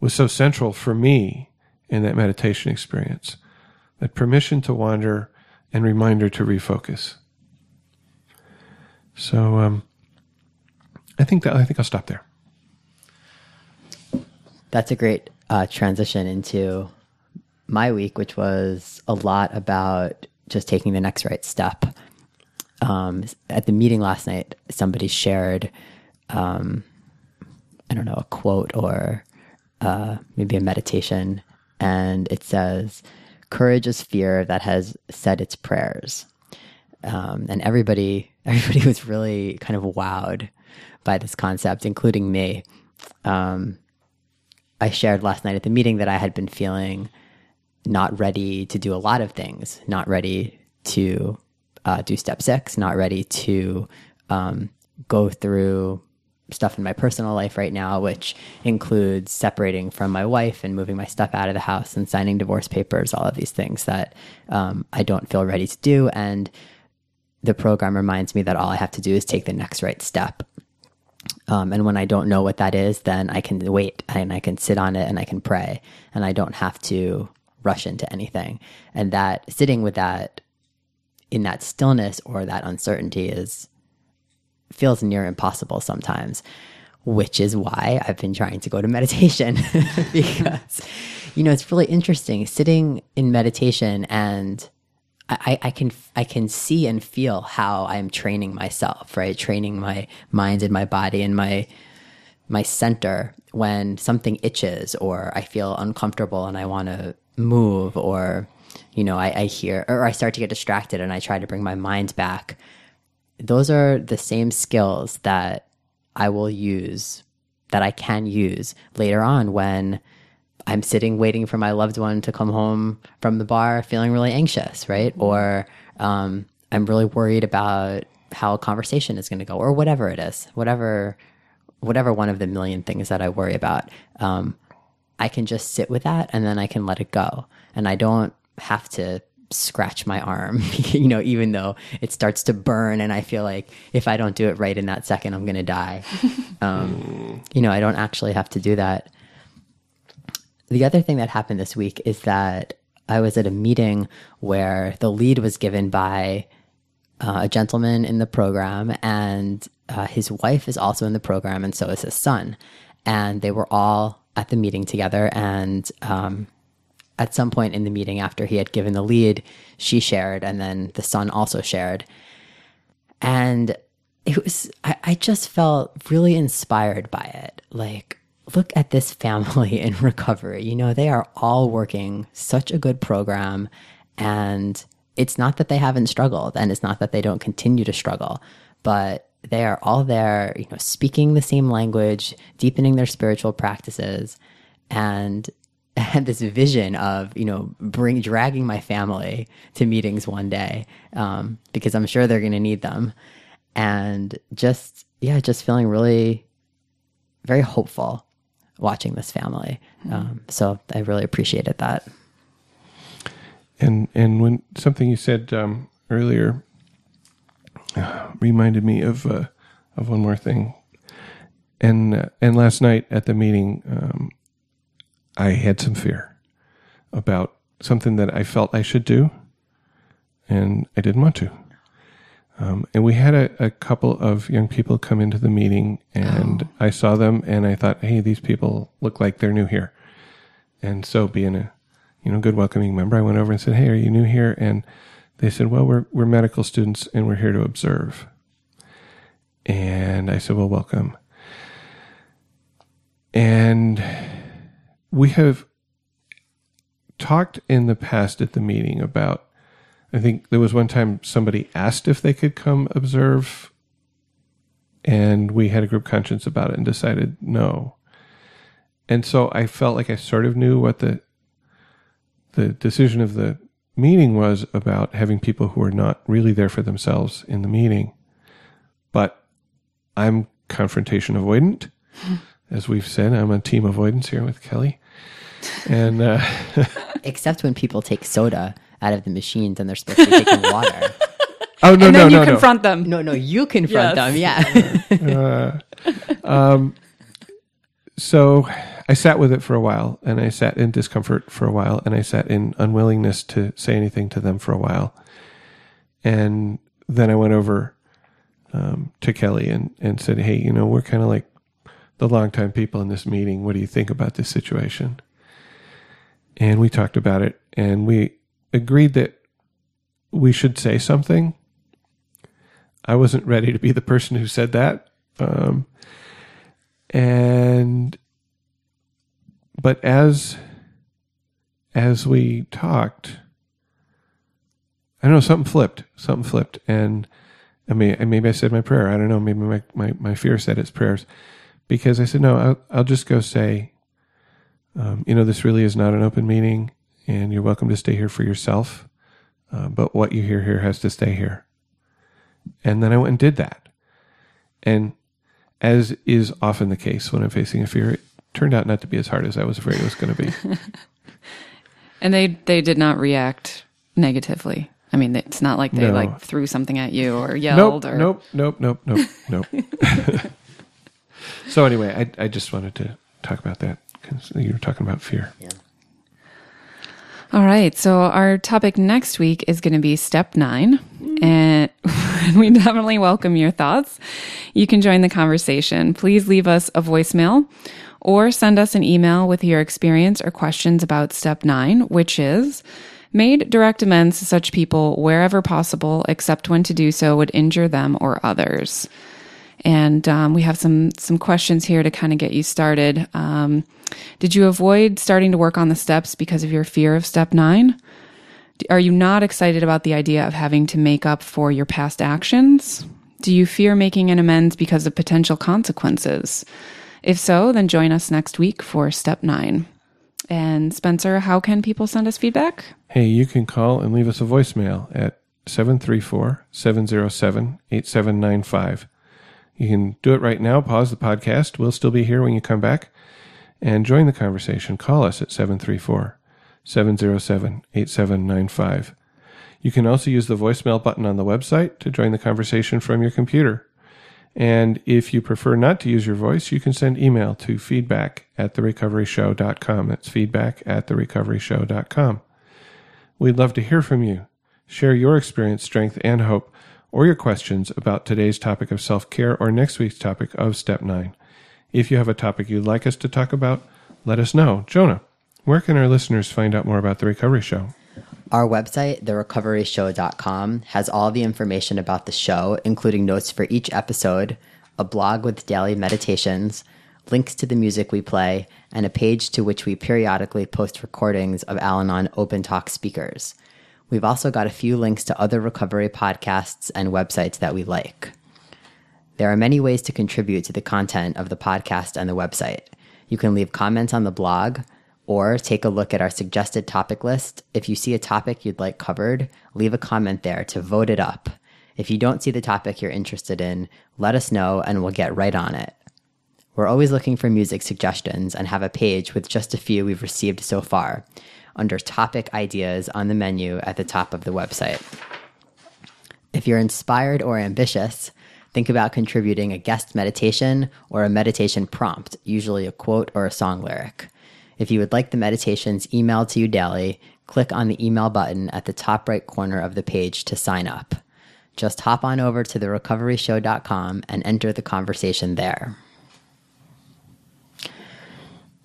was so central for me in that meditation experience that permission to wander and reminder to refocus. So um, I think that I think I'll stop there. That's a great uh, transition into my week, which was a lot about just taking the next right step. Um, at the meeting last night, somebody shared, um, I don't know, a quote or uh, maybe a meditation, and it says, "Courage is fear that has said its prayers." Um, and everybody, *laughs* everybody was really kind of wowed by this concept, including me. Um, I shared last night at the meeting that I had been feeling not ready to do a lot of things, not ready to uh, do step six, not ready to um, go through stuff in my personal life right now, which includes separating from my wife and moving my stuff out of the house and signing divorce papers, all of these things that um, I don't feel ready to do. And the program reminds me that all I have to do is take the next right step. Um, and when I don't know what that is, then I can wait and I can sit on it and I can pray and I don't have to rush into anything. And that sitting with that in that stillness or that uncertainty is feels near impossible sometimes, which is why I've been trying to go to meditation *laughs* because, you know, it's really interesting sitting in meditation and I, I can I can see and feel how I'm training myself, right? Training my mind and my body and my my center when something itches or I feel uncomfortable and I want to move or you know I, I hear or I start to get distracted and I try to bring my mind back. Those are the same skills that I will use that I can use later on when I'm sitting waiting for my loved one to come home from the bar feeling really anxious, right? Or um, I'm really worried about how a conversation is going to go or whatever it is, whatever whatever one of the million things that I worry about. Um, I can just sit with that and then I can let it go. And I don't have to scratch my arm, *laughs* you know, even though it starts to burn and I feel like if I don't do it right in that second, I'm going to die. *laughs* um, you know, I don't actually have to do that the other thing that happened this week is that I was at a meeting where the lead was given by uh, a gentleman in the program, and uh, his wife is also in the program, and so is his son. And they were all at the meeting together. And um, at some point in the meeting, after he had given the lead, she shared, and then the son also shared. And it was, I, I just felt really inspired by it. Like, look at this family *laughs* in recovery. You know, they are all working such a good program. And it's not that they haven't struggled and it's not that they don't continue to struggle, but they are all there, you know, speaking the same language, deepening their spiritual practices, and had *laughs* this vision of you know bring dragging my family to meetings one day um, because I'm sure they're going to need them, and just yeah, just feeling really very hopeful watching this family. Um, so I really appreciated that. And and when something you said um, earlier uh, *sighs* reminded me of uh, of one more thing. And uh, and last night at the meeting, um, I had some fear about something that I felt I should do, and I didn't want to. Um, and we had a, a, couple of young people come into the meeting, and oh. I saw them, and I thought, "Hey, these people look like they're new here." And so, being a you know good welcoming member, I went over and said, "Hey, are you new here?" And they said, "Well, we're we're medical students, and we're here to observe." And I said, Well, welcome. And we have talked in the past at the meeting about, I think there was one time somebody asked if they could come observe, and we had a group conscience about it and decided no. And so I felt like I sort of knew what the the decision of the meeting was about having people who are not really there for themselves in the meeting. But I'm confrontation avoidant. *laughs* As we've said, I'm a team avoidance here with Kelli. And uh, *laughs* except when people take soda out of the machines and they're supposed to be taking water. *laughs* Oh no, and no, then you no, confront no. them. No, no, you confront yes. them. Yeah. uh, *laughs* um, so I sat with it for a while, and I sat in discomfort for a while, and I sat in unwillingness to say anything to them for a while, and then I went over um, to Kelli and, and said, Hey, you know, we're kind of like the longtime people in this meeting. What do you think about this situation? And we talked about it and we agreed that we should say something. I wasn't ready to be the person who said that. Um, and, but as, as we talked, I don't know, something flipped, something flipped. And, I mean, maybe I said my prayer. I don't know. Maybe my, my, my fear said its prayers because I said, no, I'll, I'll just go say, um, you know, this really is not an open meeting and you're welcome to stay here for yourself. Uh, but what you hear here has to stay here. And then I went and did that. And as is often the case when I'm facing a fear, it turned out not to be as hard as I was afraid it was going to be. *laughs* and they, they did not react negatively. I mean, it's not like they No. like threw something at you or yelled Nope, or nope, nope, nope, nope, nope. *laughs* *laughs* so anyway, I, I just wanted to talk about that you were talking about fear. Yeah. All right. So our topic next week is going to be step nine. And *laughs* we definitely welcome your thoughts. You can join the conversation. Please leave us a voicemail or send us an email with your experience or questions about step nine, which is made direct amends to such people wherever possible, except when to do so would injure them or others. And um, we have some some questions here to kind of get you started. Um, did you avoid starting to work on the steps because of your fear of step nine? Are you not excited about the idea of having to make up for your past actions? Do you fear making an amends because of potential consequences? If so, then join us next week for step nine. And Spencer, how can people send us feedback? Hey, you can call and leave us a voicemail at 734 707 8795. You can do it right now. Pause the podcast. We'll still be here when you come back and join the conversation. Call us at 734 707 8795. You can also use the voicemail button on the website to join the conversation from your computer. And if you prefer not to use your voice, you can send email to feedback at therecoveryshow.com. That's feedback at therecoveryshow.com. We'd love to hear from you. Share your experience, strength, and hope, or your questions about today's topic of self care or next week's topic of Step 9. If you have a topic you'd like us to talk about, let us know. Jonah, where can our listeners find out more about The Recovery Show? Our website, therecoveryshow.com, has all the information about the show, including notes for each episode, a blog with daily meditations, links to the music we play, and a page to which we periodically post recordings of Al Anon Open Talk speakers. We've also got a few links to other recovery podcasts and websites that we like. There are many ways to contribute to the content of the podcast and the website. You can leave comments on the blog or take a look at our suggested topic list. If you see a topic you'd like covered, leave a comment there to vote it up. If you don't see the topic you're interested in, let us know and we'll get right on it. We're always looking for music suggestions and have a page with just a few we've received so far under topic ideas on the menu at the top of the website. If you're inspired or ambitious, think about contributing a guest meditation or a meditation prompt, usually a quote or a song lyric. If you would like the meditations emailed to you daily, click on the email button at the top right corner of the page to sign up. Just hop on over to therecoveryshow.com and enter the conversation there.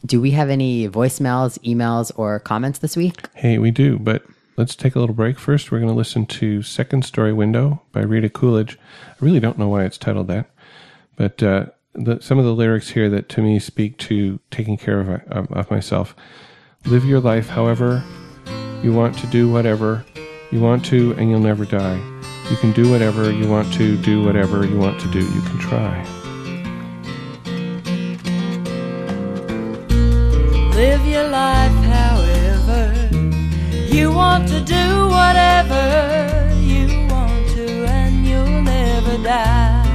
Do we have any voicemails, emails, or comments this week? Hey, we do, but let's take a little break first. We're going to listen to Second Story Window by Rita Coolidge. I really don't know why it's titled that, but uh, the, some of the lyrics here that to me speak to taking care of, of, of myself. Live your life however you want to do whatever you want to, and you'll never die. You can do whatever you want to, do whatever you want to do. You can try. Live your life however you want to do whatever you want to, and you'll never die.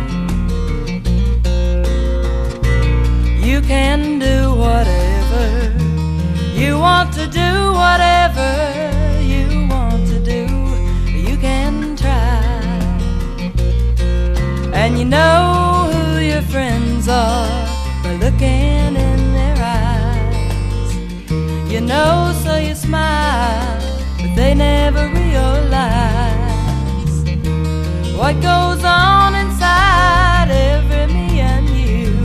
You can do whatever you want to do, whatever you want to do. You can try, and you know who your friends are You know, so you smile, but they never realize what goes on inside every me and you.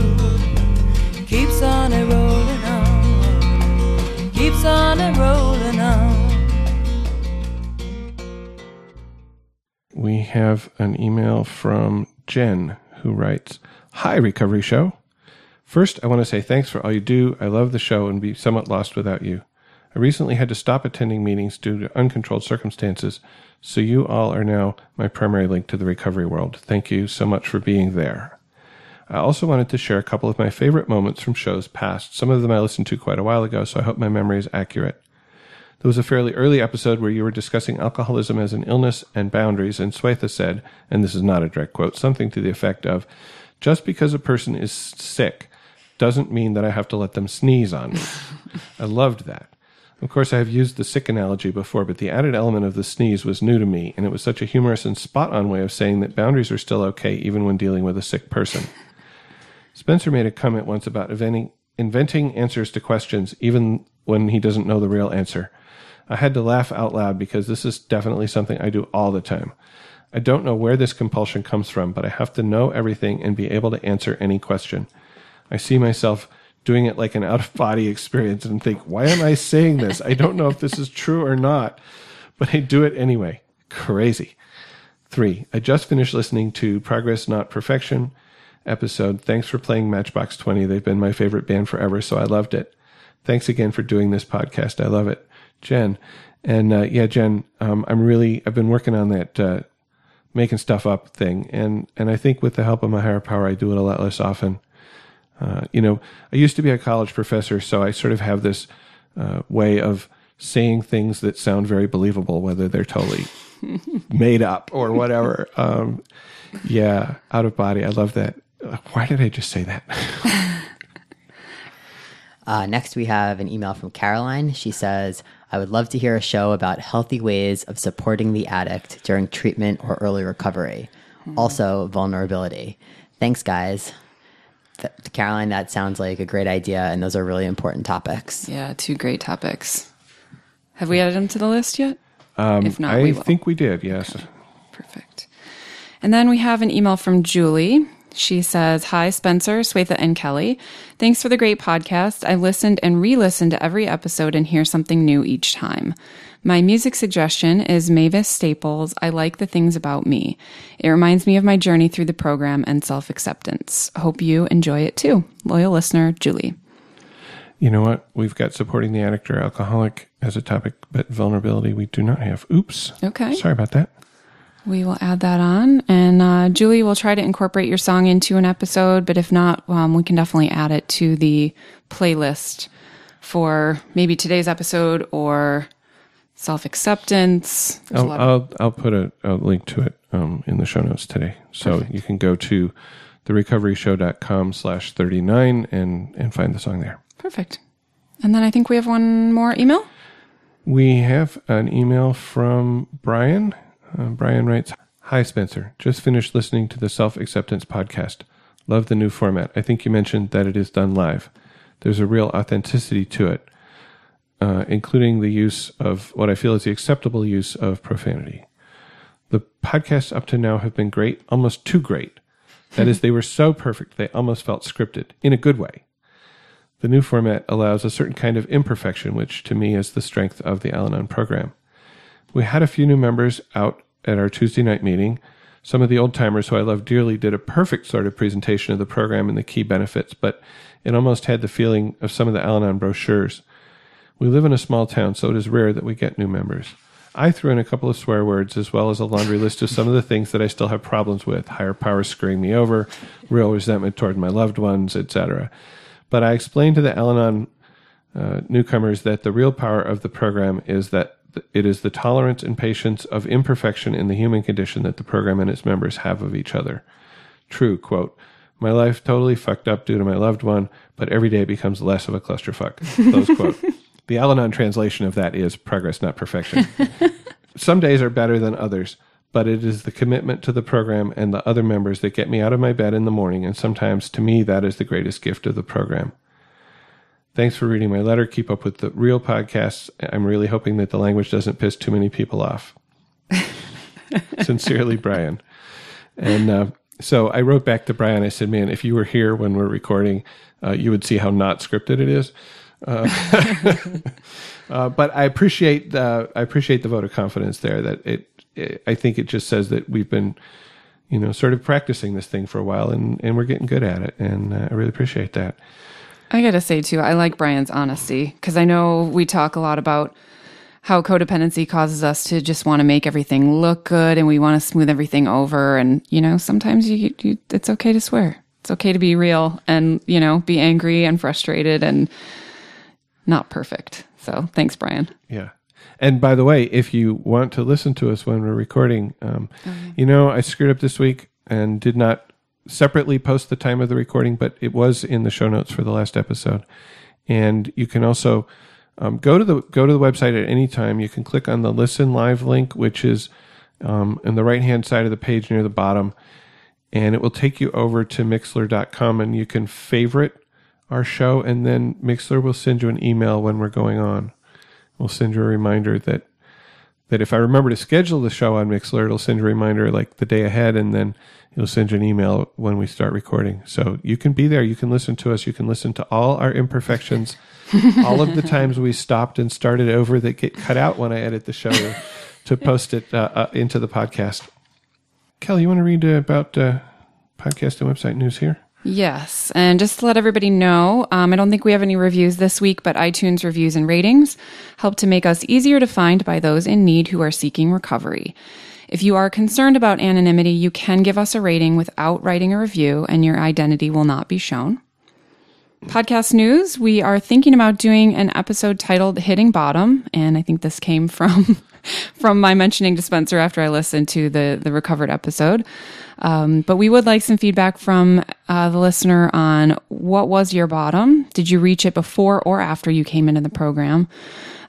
Keeps on a rolling on, keeps on a rolling on. We have an email from Jen who writes Hi, Recovery Show. First, I want to say thanks for all you do. I love the show and be somewhat lost without you. I recently had to stop attending meetings due to uncontrolled circumstances, so you all are now my primary link to the recovery world. Thank you so much for being there. I also wanted to share a couple of my favorite moments from shows past. Some of them I listened to quite a while ago, so I hope my memory is accurate. There was a fairly early episode where you were discussing alcoholism as an illness and boundaries, and Swetha said, and this is not a direct quote, something to the effect of, just because a person is sick doesn't mean that I have to let them sneeze on me. I loved that. Of course, I have used the sick analogy before, but the added element of the sneeze was new to me, and it was such a humorous and spot on way of saying that boundaries are still okay even when dealing with a sick person. Spencer made a comment once about inventing, inventing answers to questions even when he doesn't know the real answer. I had to laugh out loud because this is definitely something I do all the time. I don't know where this compulsion comes from, but I have to know everything and be able to answer any question. I see myself doing it like an out of body *laughs* experience and think, why am I saying this? I don't know if this is true or not, but I do it anyway. Crazy. Three, I just finished listening to Progress Not Perfection episode. Thanks for playing Matchbox 20. They've been my favorite band forever, so I loved it. Thanks again for doing this podcast. I love it. Jen. And uh, yeah, Jen, um, I'm really, I've been working on that uh, making stuff up thing. And, and I think with the help of my higher power, I do it a lot less often. Uh, you know, I used to be a college professor, so I sort of have this uh, way of saying things that sound very believable, whether they're totally *laughs* made up or whatever. Um, yeah, out of body. I love that. Uh, Why did I just say that? *laughs* Uh, next, we have an email from Caroline. She says, I would love to hear a show about healthy ways of supporting the addict during treatment or early recovery. Also, vulnerability. Thanks, guys. Th- Caroline, that sounds like a great idea, and those are really important topics. Yeah, two great topics. Have we added them to the list yet? if not, Um, I we will. think we did. Yes. Perfect. And then we have an email from Julie. She says, Hi, Spencer, Swetha, and Kelli. Thanks for the great podcast. I listened and re listened to every episode and hear something new each time. My music suggestion is Mavis Staples' I Like the Things About Me. It reminds me of my journey through the program and self acceptance. Hope you enjoy it too. Loyal listener, Julie. You know what? We've got supporting the addict or alcoholic as a topic, but vulnerability we do not have. Oops. Okay. Sorry about that. We will add that on. And uh, Julie will try to incorporate your song into an episode, but if not, um, we can definitely add it to the playlist for maybe today's episode or self acceptance. I'll, of- I'll, I'll put a, a link to it um, in the show notes today. So you can go to therecoveryshow.com slash 39 and, and find the song there. Perfect. And then I think we have one more email. We have an email from Brian. Uh, Brian writes Hi, Spencer. Just finished listening to the Self Acceptance podcast. Love the new format. I think you mentioned that it is done live. There's a real authenticity to it, uh, including the use of what I feel is the acceptable use of profanity. The podcasts up to now have been great, almost too great. That is, they were so perfect they almost felt scripted in a good way. The new format allows a certain kind of imperfection, which to me is the strength of the Al Anon program. We had a few new members out at our Tuesday night meeting. Some of the old timers who I love dearly did a perfect sort of presentation of the program and the key benefits, but it almost had the feeling of some of the Al Anon brochures. We live in a small town, so it is rare that we get new members. I threw in a couple of swear words as well as a laundry list of some of the things that I still have problems with higher powers screwing me over, real resentment toward my loved ones, etc. But I explained to the Al Anon uh, newcomers that the real power of the program is that th- it is the tolerance and patience of imperfection in the human condition that the program and its members have of each other. True, quote, my life totally fucked up due to my loved one, but every day becomes less of a clusterfuck. *laughs* Close quote. The Al Anon translation of that is progress, not perfection. *laughs* Some days are better than others, but it is the commitment to the program and the other members that get me out of my bed in the morning, and sometimes to me that is the greatest gift of the program. Thanks for reading my letter. Keep up with the real podcasts. I'm really hoping that the language doesn't piss too many people off. *laughs* Sincerely, Brian. And uh, so I wrote back to Brian. I said, "Man, if you were here when we're recording, uh, you would see how not scripted it is." Uh, *laughs* uh, but I appreciate the I appreciate the vote of confidence there. That it, it, I think it just says that we've been, you know, sort of practicing this thing for a while, and and we're getting good at it, and uh, I really appreciate that. I gotta say too, I like Brian's honesty because I know we talk a lot about how codependency causes us to just want to make everything look good and we want to smooth everything over. And you know, sometimes you, you it's okay to swear. It's okay to be real and you know be angry and frustrated and not perfect. So thanks, Brian. Yeah. And by the way, if you want to listen to us when we're recording, um, you know, I screwed up this week and did not separately post the time of the recording, but it was in the show notes for the last episode. And you can also um, go to the go to the website at any time. You can click on the listen live link, which is um, in the right hand side of the page near the bottom, and it will take you over to Mixlr.com, and you can favorite our show, and then Mixlr will send you an email when we're going on. We'll send you a reminder that that if I remember to schedule the show on Mixlr, it'll send you a reminder like the day ahead, and then it'll send you an email when we start recording. So you can be there. You can listen to us. You can listen to all our imperfections, *laughs* all of the times we stopped and started over that get cut out when I edit the show *laughs* to, post it uh, uh, into the podcast. Kelli, you want to read uh, about uh, podcast and website news here? Yes. And just to let everybody know, um, I don't think we have any reviews this week, but iTunes reviews and ratings help to make us easier to find by those in need who are seeking recovery. If you are concerned about anonymity, you can give us a rating without writing a review, and your identity will not be shown. Podcast news we are thinking about doing an episode titled Hitting Bottom, and I think this came from. *laughs* From my mentioning to Spencer after I listened to the the recovered episode, um, but we would like some feedback from uh, the listener on what was your bottom? Did you reach it before or after you came into the program?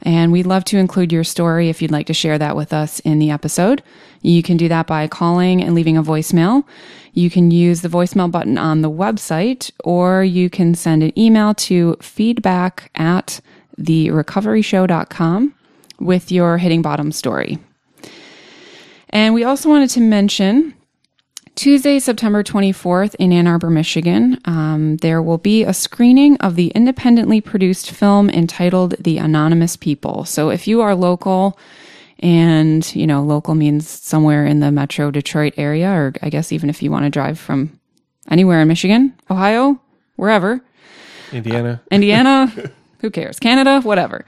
And we'd love to include your story if you'd like to share that with us in the episode. You can do that by calling and leaving a voicemail. You can use the voicemail button on the website, or you can send an email to feedback at therecoveryshow.com with your hitting bottom story. And we also wanted to mention Tuesday, September 24th in Ann Arbor, Michigan, um, there will be a screening of the independently produced film entitled The Anonymous People. So if you are local, and you know, local means somewhere in the metro Detroit area, or I guess even if you want to drive from anywhere in Michigan, Ohio, wherever, Indiana. Indiana, *laughs* who cares? Canada, whatever.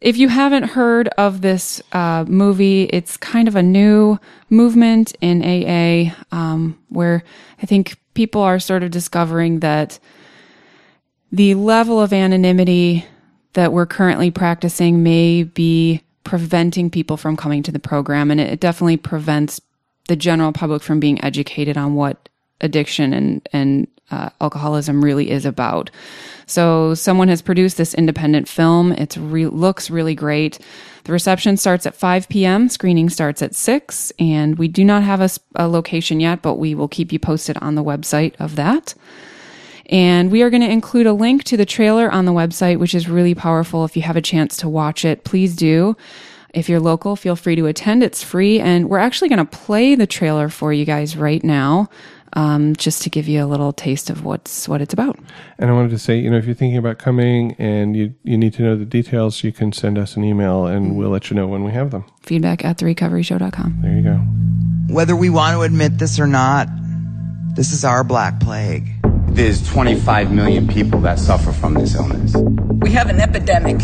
If you haven't heard of this uh, movie, it's kind of a new movement in AA um, where I think people are sort of discovering that the level of anonymity that we're currently practicing may be preventing people from coming to the program. And it definitely prevents the general public from being educated on what addiction and, and uh, alcoholism really is about. So someone has produced this independent film. It re- looks really great. The reception starts at 5 p.m. Screening starts at 6, and we do not have a, a location yet, but we will keep you posted on the website of that. And we are going to include a link to the trailer on the website, which is really powerful. If you have a chance to watch it, please do. If you're local, feel free to attend. It's free. And we're actually going to play the trailer for you guys right now um, just to give you a little taste of what's what it's about. And I wanted to say, you know, if you're thinking about coming and you you need to know the details, you can send us an email and we'll let you know when we have them. Feedback at therecoveryshow.com. There you go. Whether we want to admit this or not, this is our black plague. There's 25 million people that suffer from this illness. We have an epidemic.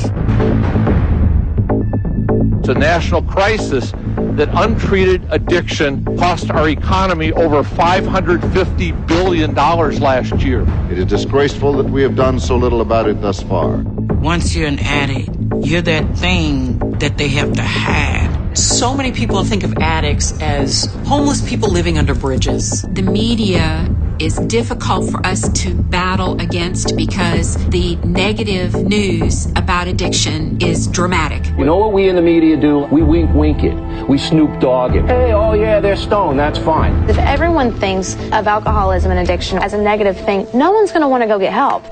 It's a national crisis that untreated addiction cost our economy over $550 billion last year. It is disgraceful that we have done so little about it thus far. Once you're an addict, you're that thing that they have to hide. So many people think of addicts as homeless people living under bridges. The media is difficult for us to battle against because the negative news about addiction is dramatic. You know what we in the media do? We wink wink it. We Snoop Dogg it. Hey, oh yeah, they're stoned. That's fine. If everyone thinks of alcoholism and addiction as a negative thing, no one's going to want to go get help.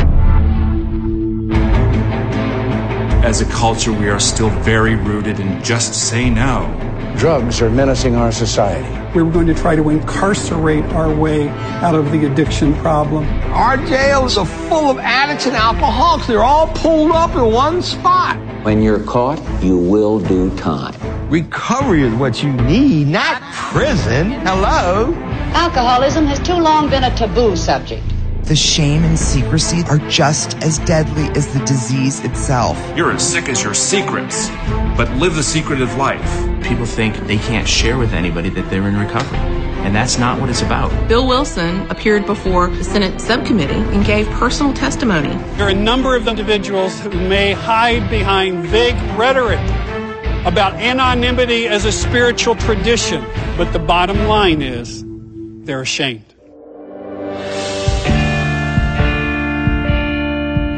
As a culture, we are still very rooted in just say no. Drugs are menacing our society. We were going to try to incarcerate our way out of the addiction problem. Our jails are full of addicts and alcoholics. They're all pulled up in one spot. When you're caught, you will do time. Recovery is what you need, not prison. Hello? Alcoholism has too long been a taboo subject. The shame and secrecy are just as deadly as the disease itself. You're as sick as your secrets, but live the secretive life. People think they can't share with anybody that they're in recovery. And that's not what it's about. Bill Wilson appeared before the Senate subcommittee and gave personal testimony. There are a number of individuals who may hide behind vague rhetoric about anonymity as a spiritual tradition, but the bottom line is they're ashamed.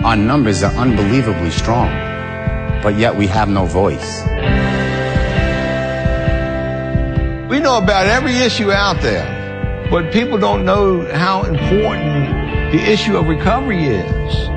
Our numbers are unbelievably strong, but yet we have no voice. We know about every issue out there, but people don't know how important the issue of recovery is.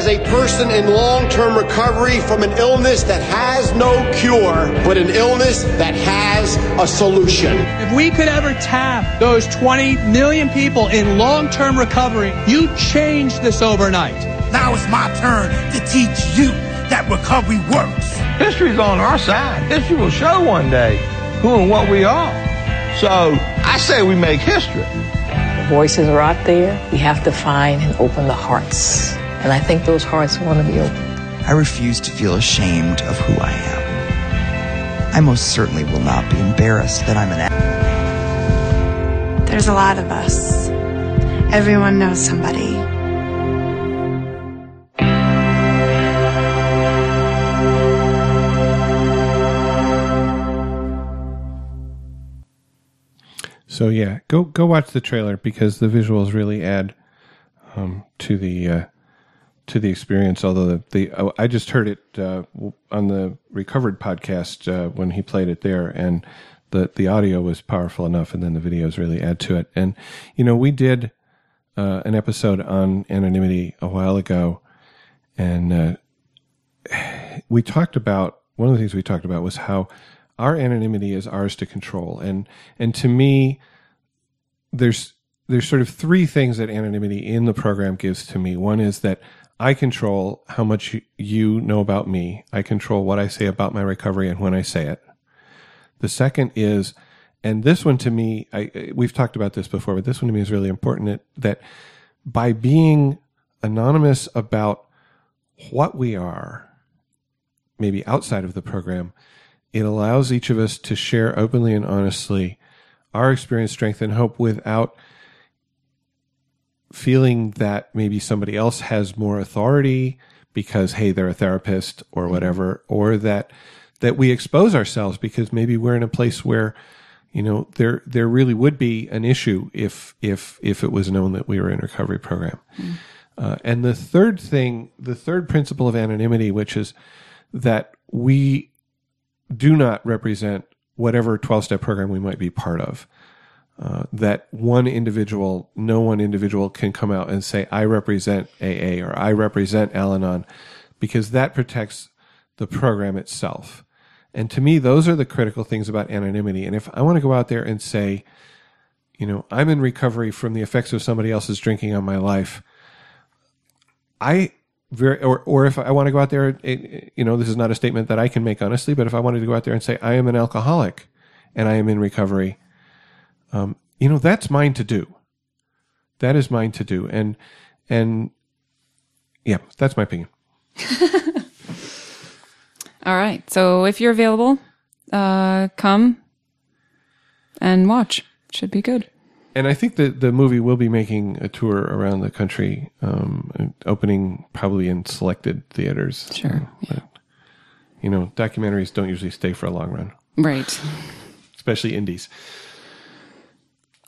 As a person in long-term recovery from an illness that has no cure, but an illness that has a solution. If we could ever tap those 20 million people in long-term recovery, you change this overnight. Now it's my turn to teach you that recovery works. History's on our side. History will show one day who and what we are. So I say we make history. Voices are out there. We have to find and open the hearts. And I think those hearts want to be open. I refuse to feel ashamed of who I am. I most certainly will not be embarrassed that I'm an addict. There's a lot of us. Everyone knows somebody. So yeah, go go watch the trailer because the visuals really add um, to the uh, to the experience. Although the, the oh, I just heard it uh, on the recovered podcast uh, when he played it there, and the the audio was powerful enough, and then the videos really add to it. And you know, we did uh, an episode on anonymity a while ago, and uh, *sighs* we talked about one of the things we talked about was how our anonymity is ours to control, and and to me, there's there's sort of three things that anonymity in the program gives to me. One is that I control how much you know about me. I control what I say about my recovery and when I say it. The second is, and this one to me, I, we've talked about this before, but this one to me is really important that by being anonymous about what we are, maybe outside of the program, it allows each of us to share openly and honestly our experience, strength, and hope without feeling that maybe somebody else has more authority because hey they're a therapist or whatever or that that we expose ourselves because maybe we're in a place where you know there there really would be an issue if if if it was known that we were in a recovery program. Mm. uh, and the third thing the third principle of anonymity which is that we do not represent whatever 12 step program we might be part of uh, that one individual, no one individual can come out and say, I represent AA or I represent Al Anon, because that protects the program itself. And to me, those are the critical things about anonymity. And if I want to go out there and say, you know, I'm in recovery from the effects of somebody else's drinking on my life, I very, or, or if I want to go out there, it, you know, this is not a statement that I can make honestly, but if I wanted to go out there and say, I am an alcoholic and I am in recovery, um, you know, that's mine to do. That is mine to do. And, and yeah, that's my opinion. *laughs* All right. So if you're available, uh, come and watch. Should be good. And I think that the movie will be making a tour around the country, um, opening probably in selected theaters. Sure. yeah. But, you know, documentaries don't usually stay for a long run. Right. Especially indies.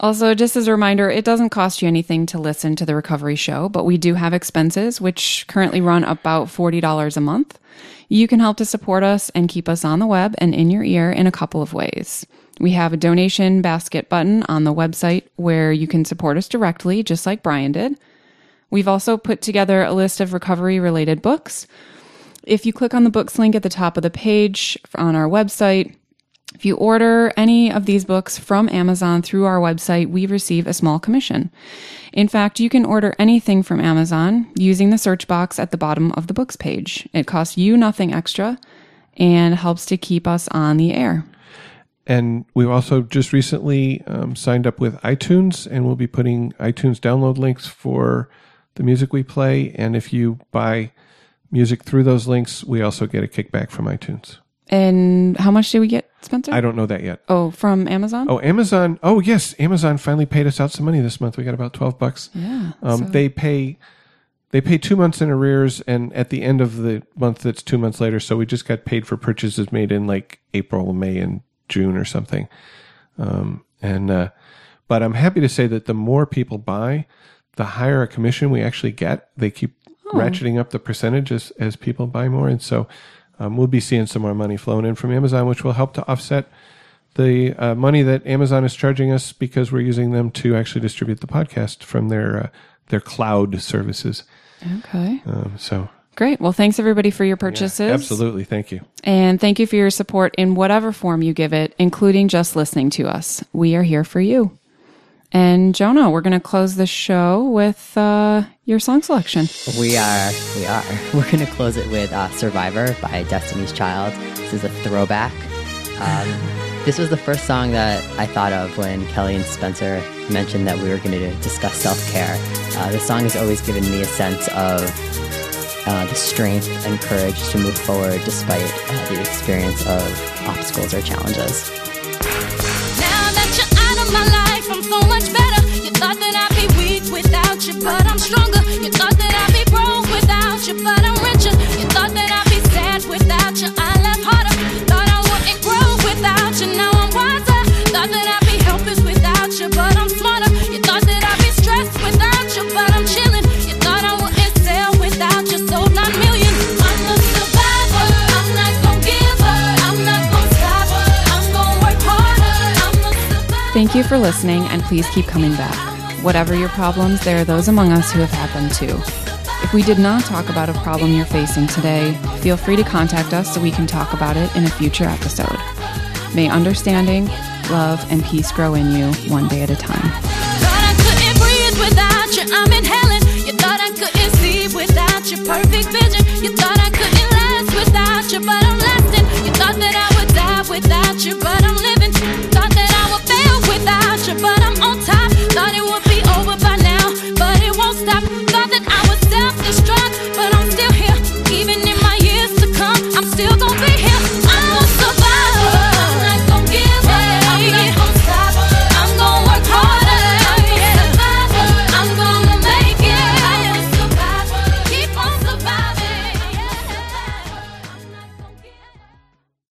Also, just as a reminder, it doesn't cost you anything to listen to the recovery show, but we do have expenses, which currently run about $40 a month. You can help to support us and keep us on the web and in your ear in a couple of ways. We have a donation basket button on the website where you can support us directly, just like Brian did. We've also put together a list of recovery related books. If you click on the books link at the top of the page on our website, if you order any of these books from Amazon through our website, we receive a small commission. In fact, you can order anything from Amazon using the search box at the bottom of the books page. It costs you nothing extra and helps to keep us on the air. And we've also just recently um, signed up with iTunes, and we'll be putting iTunes download links for the music we play. And if you buy music through those links, we also get a kickback from iTunes. And how much did we get, Spencer? I don't know that yet. Oh, from Amazon? Oh, Amazon. Oh, yes. Amazon finally paid us out some money this month. We got about 12 bucks. Yeah. Um, so- They pay. They pay two months in arrears, and at the end of the month, that's two months later. So we just got paid for purchases made in like April, May, and June or something. Um, and uh, but I'm happy to say that the more people buy, the higher a commission we actually get. They keep Oh. ratcheting up the percentage as as people buy more, and so um, we'll be seeing some more money flowing in from Amazon, which will help to offset the uh, money that Amazon is charging us because we're using them to actually distribute the podcast from their uh, their cloud services. Okay. Um, so Great. Well, thanks everybody for your purchases. absolutely, thank you. And thank you for your support in whatever form you give it, including just listening to us. We are here for you. And Jonah, we're going to close the show with uh, your song selection. We are, we are. *laughs* We're going to close it with uh, Survivor by Destiny's Child. This is a throwback. Um, this was the first song that I thought of when Kelli and Spencer mentioned that we were going to discuss self care. Uh, this song has always given me a sense of uh, the strength and courage to move forward despite uh, the experience of obstacles or challenges. So much better. You thought that I'd be weak without you, but I'm stronger. You thought that I'd be broke without you, but I'm richer. Thank you for listening, and please keep coming back. Whatever your problems, there are those among us who have had them too. If we did not talk about a problem you're facing today, feel free to contact us so we can talk about it in a future episode. May understanding, love, and peace grow in you one day at a time. Thought I couldn't breathe without you. I'm inhaling. You thought I couldn't see without your perfect vision. You thought I couldn't last without you, but I'm lasting. You thought that I would die without you, but